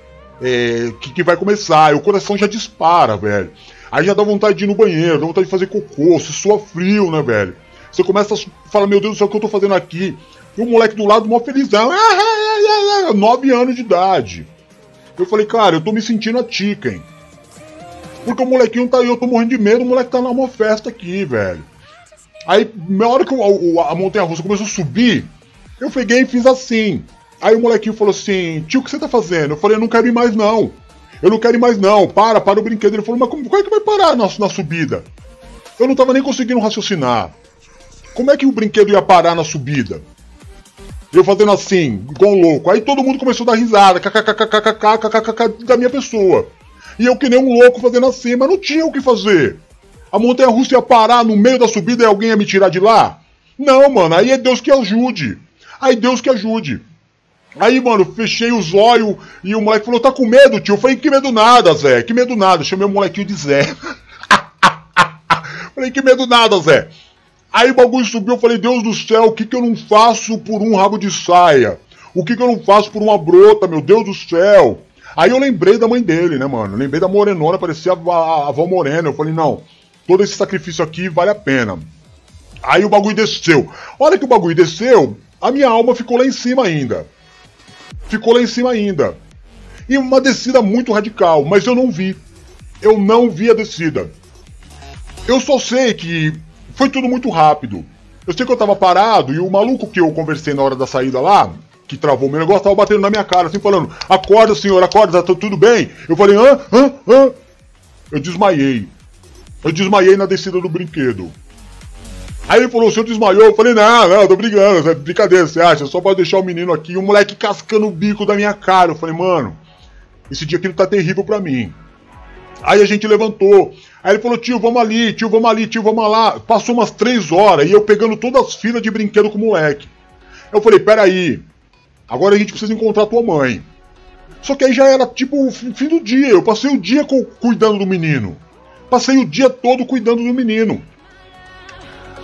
É, que, que vai começar. E o coração já dispara, velho. Aí já dá vontade de ir no banheiro, dá vontade de fazer cocô, se sua frio, né, velho? Você começa a falar, meu Deus do céu, o que eu tô fazendo aqui? E o moleque do lado, mó felizão, nove anos de idade. Eu falei, cara, eu tô me sentindo a Chicken. Porque o molequinho tá aí, eu tô morrendo de medo, o moleque tá numa festa aqui, velho. Aí, na hora que a, a montanha russa começou a subir, eu peguei e fiz assim. Aí o molequinho falou assim: Tio, o que você tá fazendo? Eu falei: Eu não quero ir mais não. Eu não quero ir mais não. Para, para o brinquedo. Ele falou: Mas como, é que vai parar na, na subida? Eu não tava nem conseguindo raciocinar. Como é que o brinquedo ia parar na subida? Eu fazendo assim, igual um louco. Aí todo mundo começou a dar risada, kkkkkkkkkk da minha pessoa. E eu que nem um louco fazendo assim, mas não tinha o que fazer. A montanha russa ia parar no meio da subida e alguém ia me tirar de lá? Não, mano, aí é Deus que ajude. Aí Deus que ajude. Aí, mano, fechei os olhos e o moleque falou: tá com medo, tio? Eu falei: que medo nada, Zé, que medo nada. Chamei o molequinho de Zé. falei: que medo nada, Zé. Aí o bagulho subiu, eu falei: Deus do céu, o que, que eu não faço por um rabo de saia? O que, que eu não faço por uma brota, meu Deus do céu? Aí eu lembrei da mãe dele, né, mano? Lembrei da morenona, parecia a, a, a avó morena. Eu falei: não, todo esse sacrifício aqui vale a pena. Aí o bagulho desceu. A hora que o bagulho desceu, a minha alma ficou lá em cima ainda ficou lá em cima ainda. E uma descida muito radical, mas eu não vi. Eu não vi a descida. Eu só sei que foi tudo muito rápido. Eu sei que eu tava parado e o maluco que eu conversei na hora da saída lá, que travou meu negócio, tava batendo na minha cara, assim, falando: Acorda, senhor, acorda, tá tudo bem? Eu falei: hã, hã, hã. Eu desmaiei. Eu desmaiei na descida do brinquedo. Aí ele falou, o senhor desmaiou? Eu falei, não, não, tô brincando, é brincadeira, você acha? Só pode deixar o menino aqui. E o moleque cascando o bico da minha cara. Eu falei, mano, esse dia aqui tá terrível pra mim. Aí a gente levantou. Aí ele falou, tio, vamos ali, tio, vamos ali, tio, vamos lá. Passou umas três horas e eu pegando todas as filas de brinquedo com o moleque. Eu falei, peraí, agora a gente precisa encontrar tua mãe. Só que aí já era tipo o fim do dia. Eu passei o dia cuidando do menino. Passei o dia todo cuidando do menino.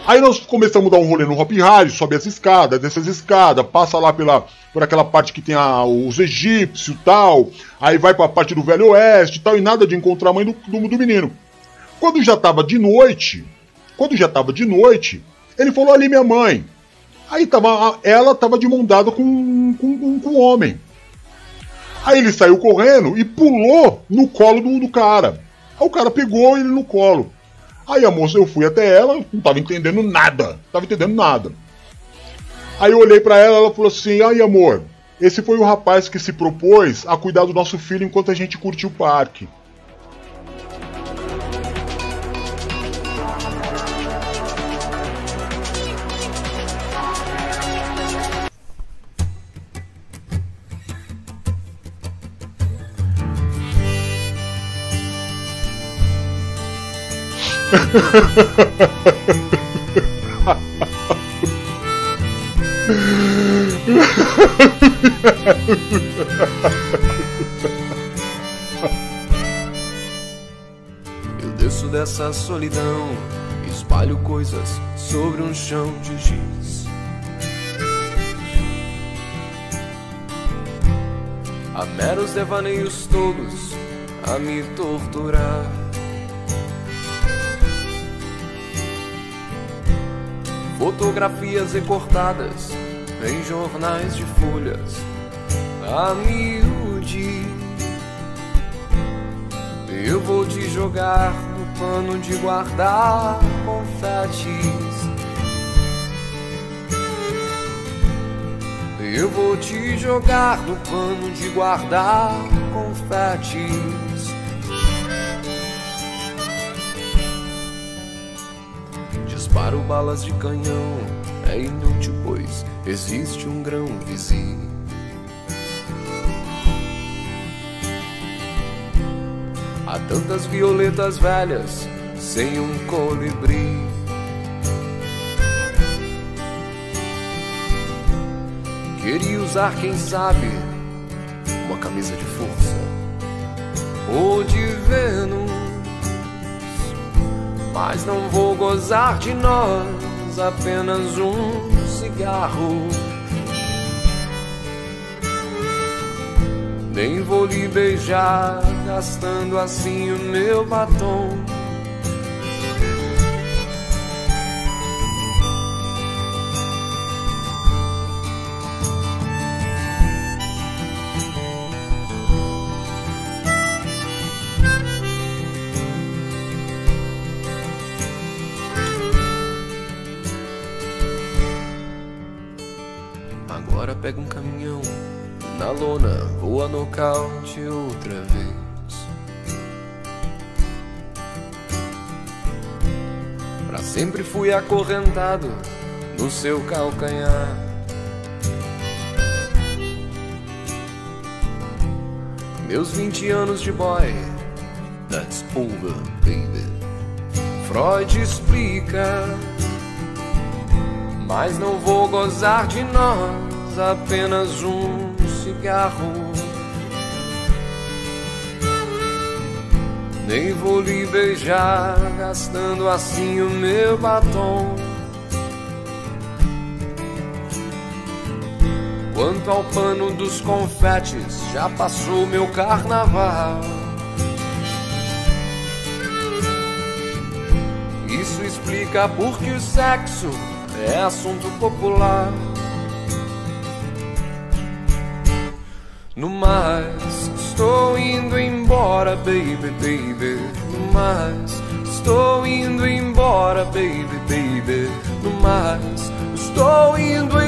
Aí nós começamos a dar um rolê no Hop Harry, sobe as escadas, desce as escadas, passa lá pela, por aquela parte que tem a, os egípcios e tal, aí vai para a parte do Velho Oeste e tal, e nada de encontrar a mãe do, do, do menino. Quando já tava de noite, quando já tava de noite, ele falou ali minha mãe. Aí tava, ela tava de mão dada com, com, com, um homem. Aí ele saiu correndo e pulou no colo do, do cara. Aí o cara pegou ele no colo. Aí a moça, eu fui até ela, não tava entendendo nada, não tava entendendo nada. Aí eu olhei para ela, ela falou assim: "Ai, amor, esse foi o rapaz que se propôs a cuidar do nosso filho enquanto a gente curtiu o parque." Eu desço dessa solidão, espalho coisas sobre um chão de giz. A meros devaneios todos a me torturar. Fotografias recortadas em jornais de folhas a miúde. Eu vou te jogar no pano de guardar confetes. Eu vou te jogar no pano de guardar confetes. Disparo balas de canhão, é inútil, pois existe um grão vizinho. Há tantas violetas velhas sem um colibri. Queria usar, quem sabe, uma camisa de força ou de Vênus, mas não vou gozar de nós apenas um cigarro. Nem vou lhe beijar, gastando assim o meu batom. Nocaute outra vez. Pra sempre fui acorrentado no seu calcanhar. Meus 20 anos de boy, that's over, baby. Freud explica, mas não vou gozar de nós apenas um cigarro. Nem vou lhe beijar, gastando assim o meu batom. Quanto ao pano dos confetes, já passou meu carnaval. Isso explica porque o sexo é assunto popular. No mais, estou indo embora, baby, baby. No mais, estou indo embora, baby, baby. No mais, estou indo embora.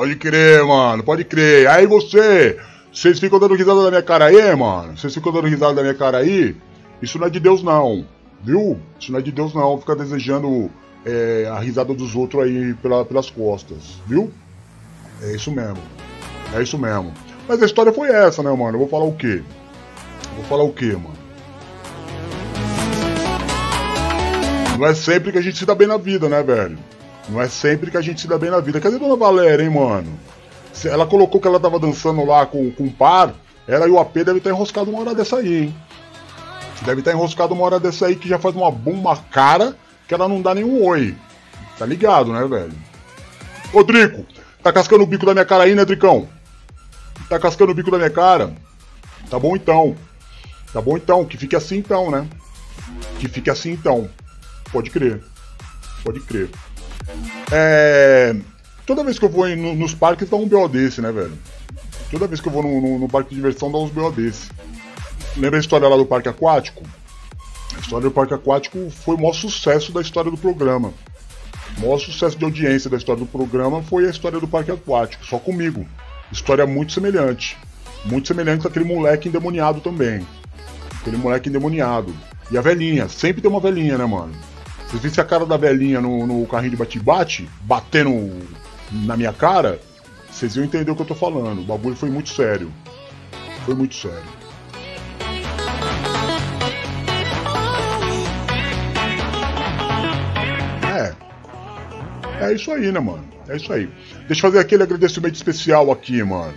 Pode crer, mano, pode crer. Aí você, vocês ficam dando risada da minha cara aí, mano? Vocês ficam dando risada da minha cara aí? Isso não é de Deus não, viu? Isso não é de Deus não, fica desejando é, a risada dos outros aí pela, pelas costas, viu? É isso mesmo, é isso mesmo. Mas a história foi essa, né, mano? Eu vou falar o quê? Vou falar o quê, mano? Não é sempre que a gente se dá bem na vida, né, velho? Não é sempre que a gente se dá bem na vida. Cadê a Dona Valéria, hein, mano? Ela colocou que ela tava dançando lá com, com um par. Ela e o AP devem estar enroscado uma hora dessa aí, hein? Deve estar enroscado uma hora dessa aí que já faz uma bomba cara que ela não dá nenhum oi. Tá ligado, né, velho? Ô, Drico, tá cascando o bico da minha cara aí, né, Dricão? Tá cascando o bico da minha cara? Tá bom então. Tá bom então, que fique assim então, né? Que fique assim então. Pode crer. Pode crer. É. Toda vez que eu vou no- nos parques dá um BO desse, né, velho? Toda vez que eu vou no, no- no parque de diversão dá uns BO desse. Lembra a história lá do parque aquático? A história do parque aquático foi o maior sucesso da história do programa. O maior sucesso de audiência da história do programa foi a história do parque aquático, só comigo. História muito semelhante. Muito semelhante àquele moleque endemoniado também. Aquele moleque endemoniado. E a velhinha, sempre tem uma velhinha, né, mano? Vocês vissem a cara da velhinha no, no carrinho de bate-bate, batendo na minha cara, vocês iam entender o que eu tô falando. O bagulho foi muito sério. Foi muito sério. É. É isso aí, né, mano? É isso aí. Deixa eu fazer aquele agradecimento especial aqui, mano.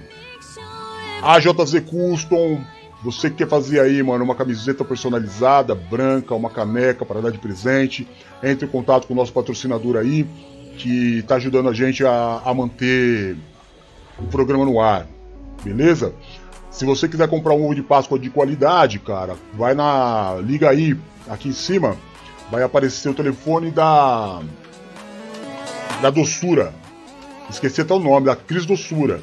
A JZ Custom, você que quer fazer aí, mano, uma camiseta personalizada, branca, uma caneca para dar de presente, entre em contato com o nosso patrocinador aí, que está ajudando a gente a, a, manter o programa no ar, beleza? Se você quiser comprar um ovo de Páscoa de qualidade, cara, vai na. Liga aí, aqui em cima, vai aparecer o telefone da. Da doçura. Esqueci até o nome, da Cris Doçura.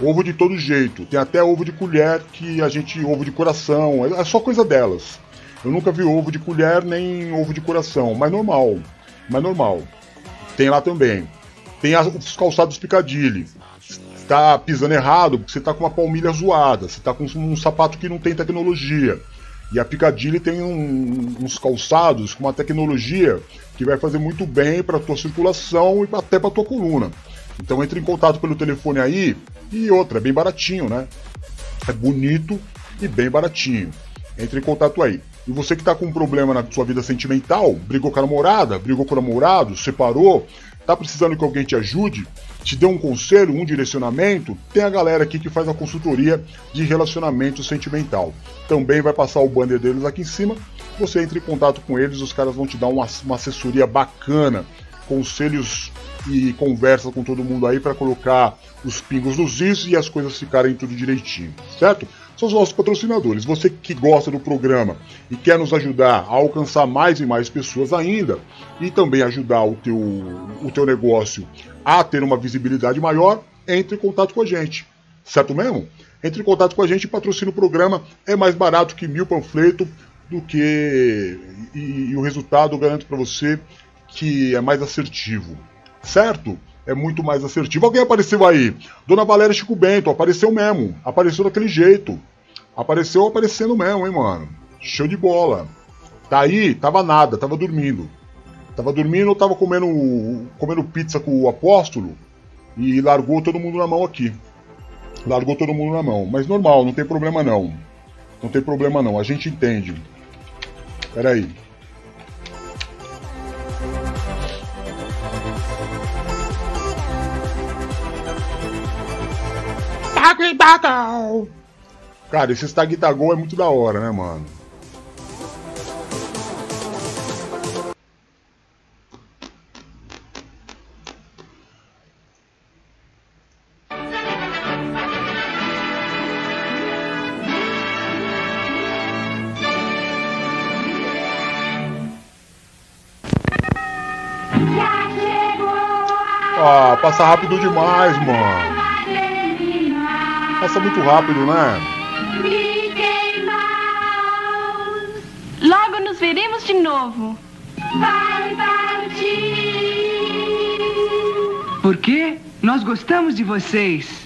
Ovo de todo jeito. Tem até ovo de colher que a gente. ovo de coração. É só coisa delas. Eu nunca vi ovo de colher nem ovo de coração. Mas normal. Mas normal. Tem lá também. Tem os calçados Picadilly. Tá pisando errado porque você tá com uma palmilha zoada. Você tá com um sapato que não tem tecnologia. E a Piccadilly tem um, uns calçados com uma tecnologia que vai fazer muito bem para tua circulação e até para tua coluna. Então entre em contato pelo telefone aí e outra, é bem baratinho, né? É bonito e bem baratinho. Entre em contato aí. E você que tá com um problema na sua vida sentimental, brigou com a namorada, brigou com o namorado, separou, tá precisando que alguém te ajude, te dê um conselho, um direcionamento, tem a galera aqui que faz a consultoria de relacionamento sentimental. Também vai passar o banner deles aqui em cima. Você entra em contato com eles, os caras vão te dar uma, uma assessoria bacana, conselhos e conversa com todo mundo aí para colocar os pingos nos is e as coisas ficarem tudo direitinho, certo? São os nossos patrocinadores. Você que gosta do programa e quer nos ajudar a alcançar mais e mais pessoas ainda e também ajudar o teu, o teu negócio a ter uma visibilidade maior, entre em contato com a gente. Certo mesmo? Entre em contato com a gente e patrocina o programa. É mais barato que mil panfletos do que. E, e o resultado eu garanto para você que é mais assertivo certo? É muito mais assertivo. Alguém apareceu aí? Dona Valéria Chico Bento, apareceu mesmo. Apareceu daquele jeito. Apareceu aparecendo mesmo, hein, mano? Show de bola. Tá aí, tava nada, tava dormindo. Tava dormindo ou tava comendo, comendo pizza com o apóstolo e largou todo mundo na mão aqui. Largou todo mundo na mão. Mas normal, não tem problema não. Não tem problema não, a gente entende. Pera aí. Cara, esse Stagitagol é muito da hora, né, mano? Ah, passa rápido demais, mano. Passa muito rápido, né? Logo nos veremos de novo. Vai partir. Porque nós gostamos de vocês.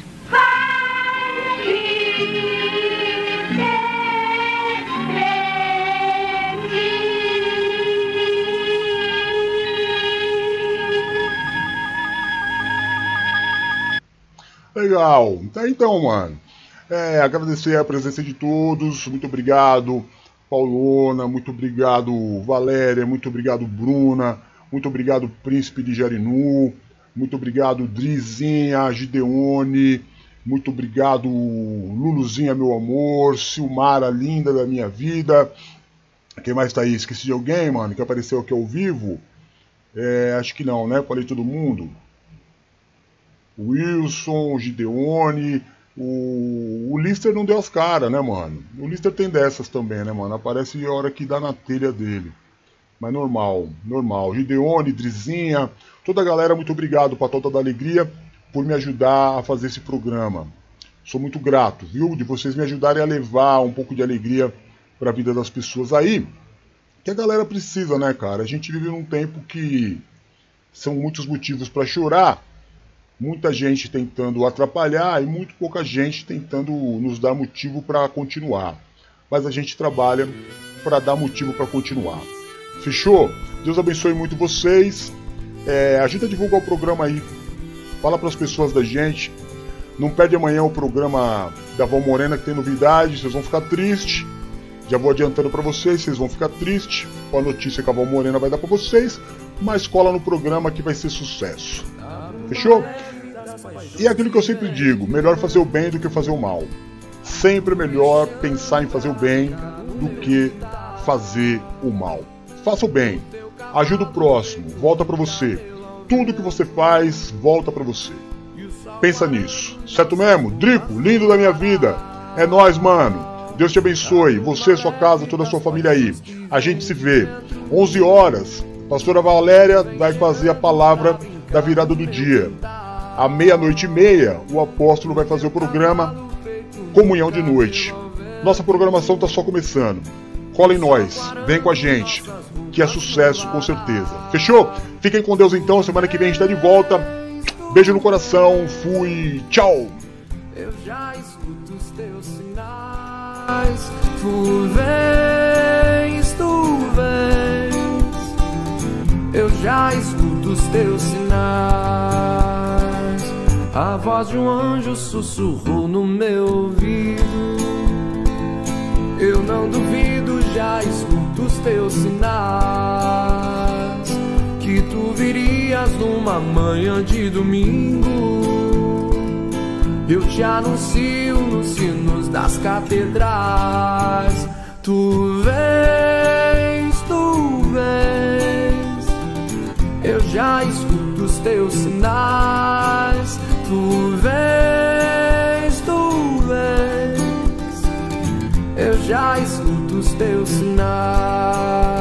Legal. Tá então, mano. É, agradecer a presença de todos. Muito obrigado, Paulona. Muito obrigado, Valéria. Muito obrigado, Bruna. Muito obrigado, Príncipe de Jarinu. Muito obrigado, Drizinha, Gideone. Muito obrigado, Luluzinha, meu amor. Silmara, linda da minha vida. Quem mais tá aí? Esqueci de alguém, mano, que apareceu aqui ao vivo? É, acho que não, né? Falei todo mundo. Wilson, o Gideone, o, o Lister não deu as caras, né, mano? O Lister tem dessas também, né, mano? Aparece a hora que dá na telha dele. Mas normal, normal. Gideone, Drizinha, toda a galera, muito obrigado, Patota da Alegria, por me ajudar a fazer esse programa. Sou muito grato, viu? De vocês me ajudarem a levar um pouco de alegria para a vida das pessoas aí. Que a galera precisa, né, cara? A gente vive num tempo que são muitos motivos para chorar muita gente tentando atrapalhar e muito pouca gente tentando nos dar motivo para continuar. Mas a gente trabalha para dar motivo para continuar. Fechou? Deus abençoe muito vocês. É, ajuda a divulgar o programa aí. Fala para as pessoas da gente. Não perde amanhã o programa da Val Morena que tem novidade, vocês vão ficar tristes. Já vou adiantando para vocês, vocês vão ficar tristes com a notícia que a Val Morena vai dar para vocês, mas cola no programa que vai ser sucesso. Fechou? E é aquilo que eu sempre digo, melhor fazer o bem do que fazer o mal. Sempre é melhor pensar em fazer o bem do que fazer o mal. Faça o bem, ajuda o próximo, volta para você. Tudo que você faz volta para você. Pensa nisso. Certo mesmo? Drico, lindo da minha vida. É nós, mano. Deus te abençoe. Você, sua casa, toda a sua família aí. A gente se vê. 11 horas. Pastora Valéria vai fazer a palavra da virada do dia. À meia-noite e meia, o apóstolo vai fazer o programa Comunhão de Noite. Nossa programação está só começando. Cola em nós, vem com a gente, que é sucesso com certeza. Fechou? Fiquem com Deus então, semana que vem a gente está de volta. Beijo no coração, fui, tchau! Eu já escuto os teus sinais. Tu vens, tu vens. Eu já escuto os teus sinais. A voz de um anjo sussurrou no meu ouvido. Eu não duvido, já escuto os teus sinais. Que tu virias numa manhã de domingo. Eu te anuncio nos sinos das catedrais. Tu vens, tu vens. Eu já escuto os teus sinais. Tu vens, tu vens. Eu já escuto os teus sinais.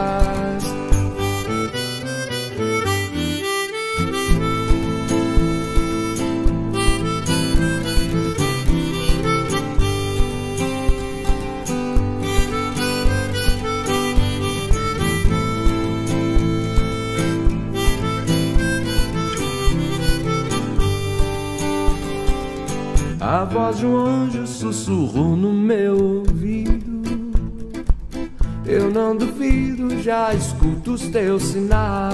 A voz de um anjo sussurrou no meu ouvido. Eu não duvido, já escuto os teus sinais.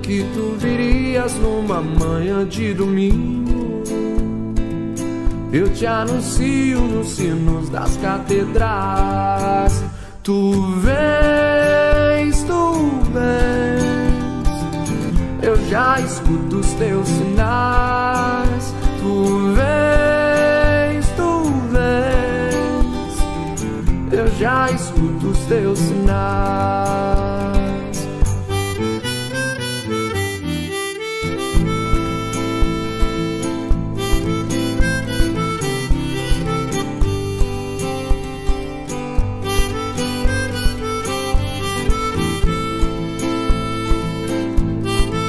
Que tu virias numa manhã de domingo. Eu te anuncio nos sinos das catedrais. Tu vens, tu vens. Eu já escuto os teus sinais. Tu vens, tu vens. Eu já escuto os teus sinais.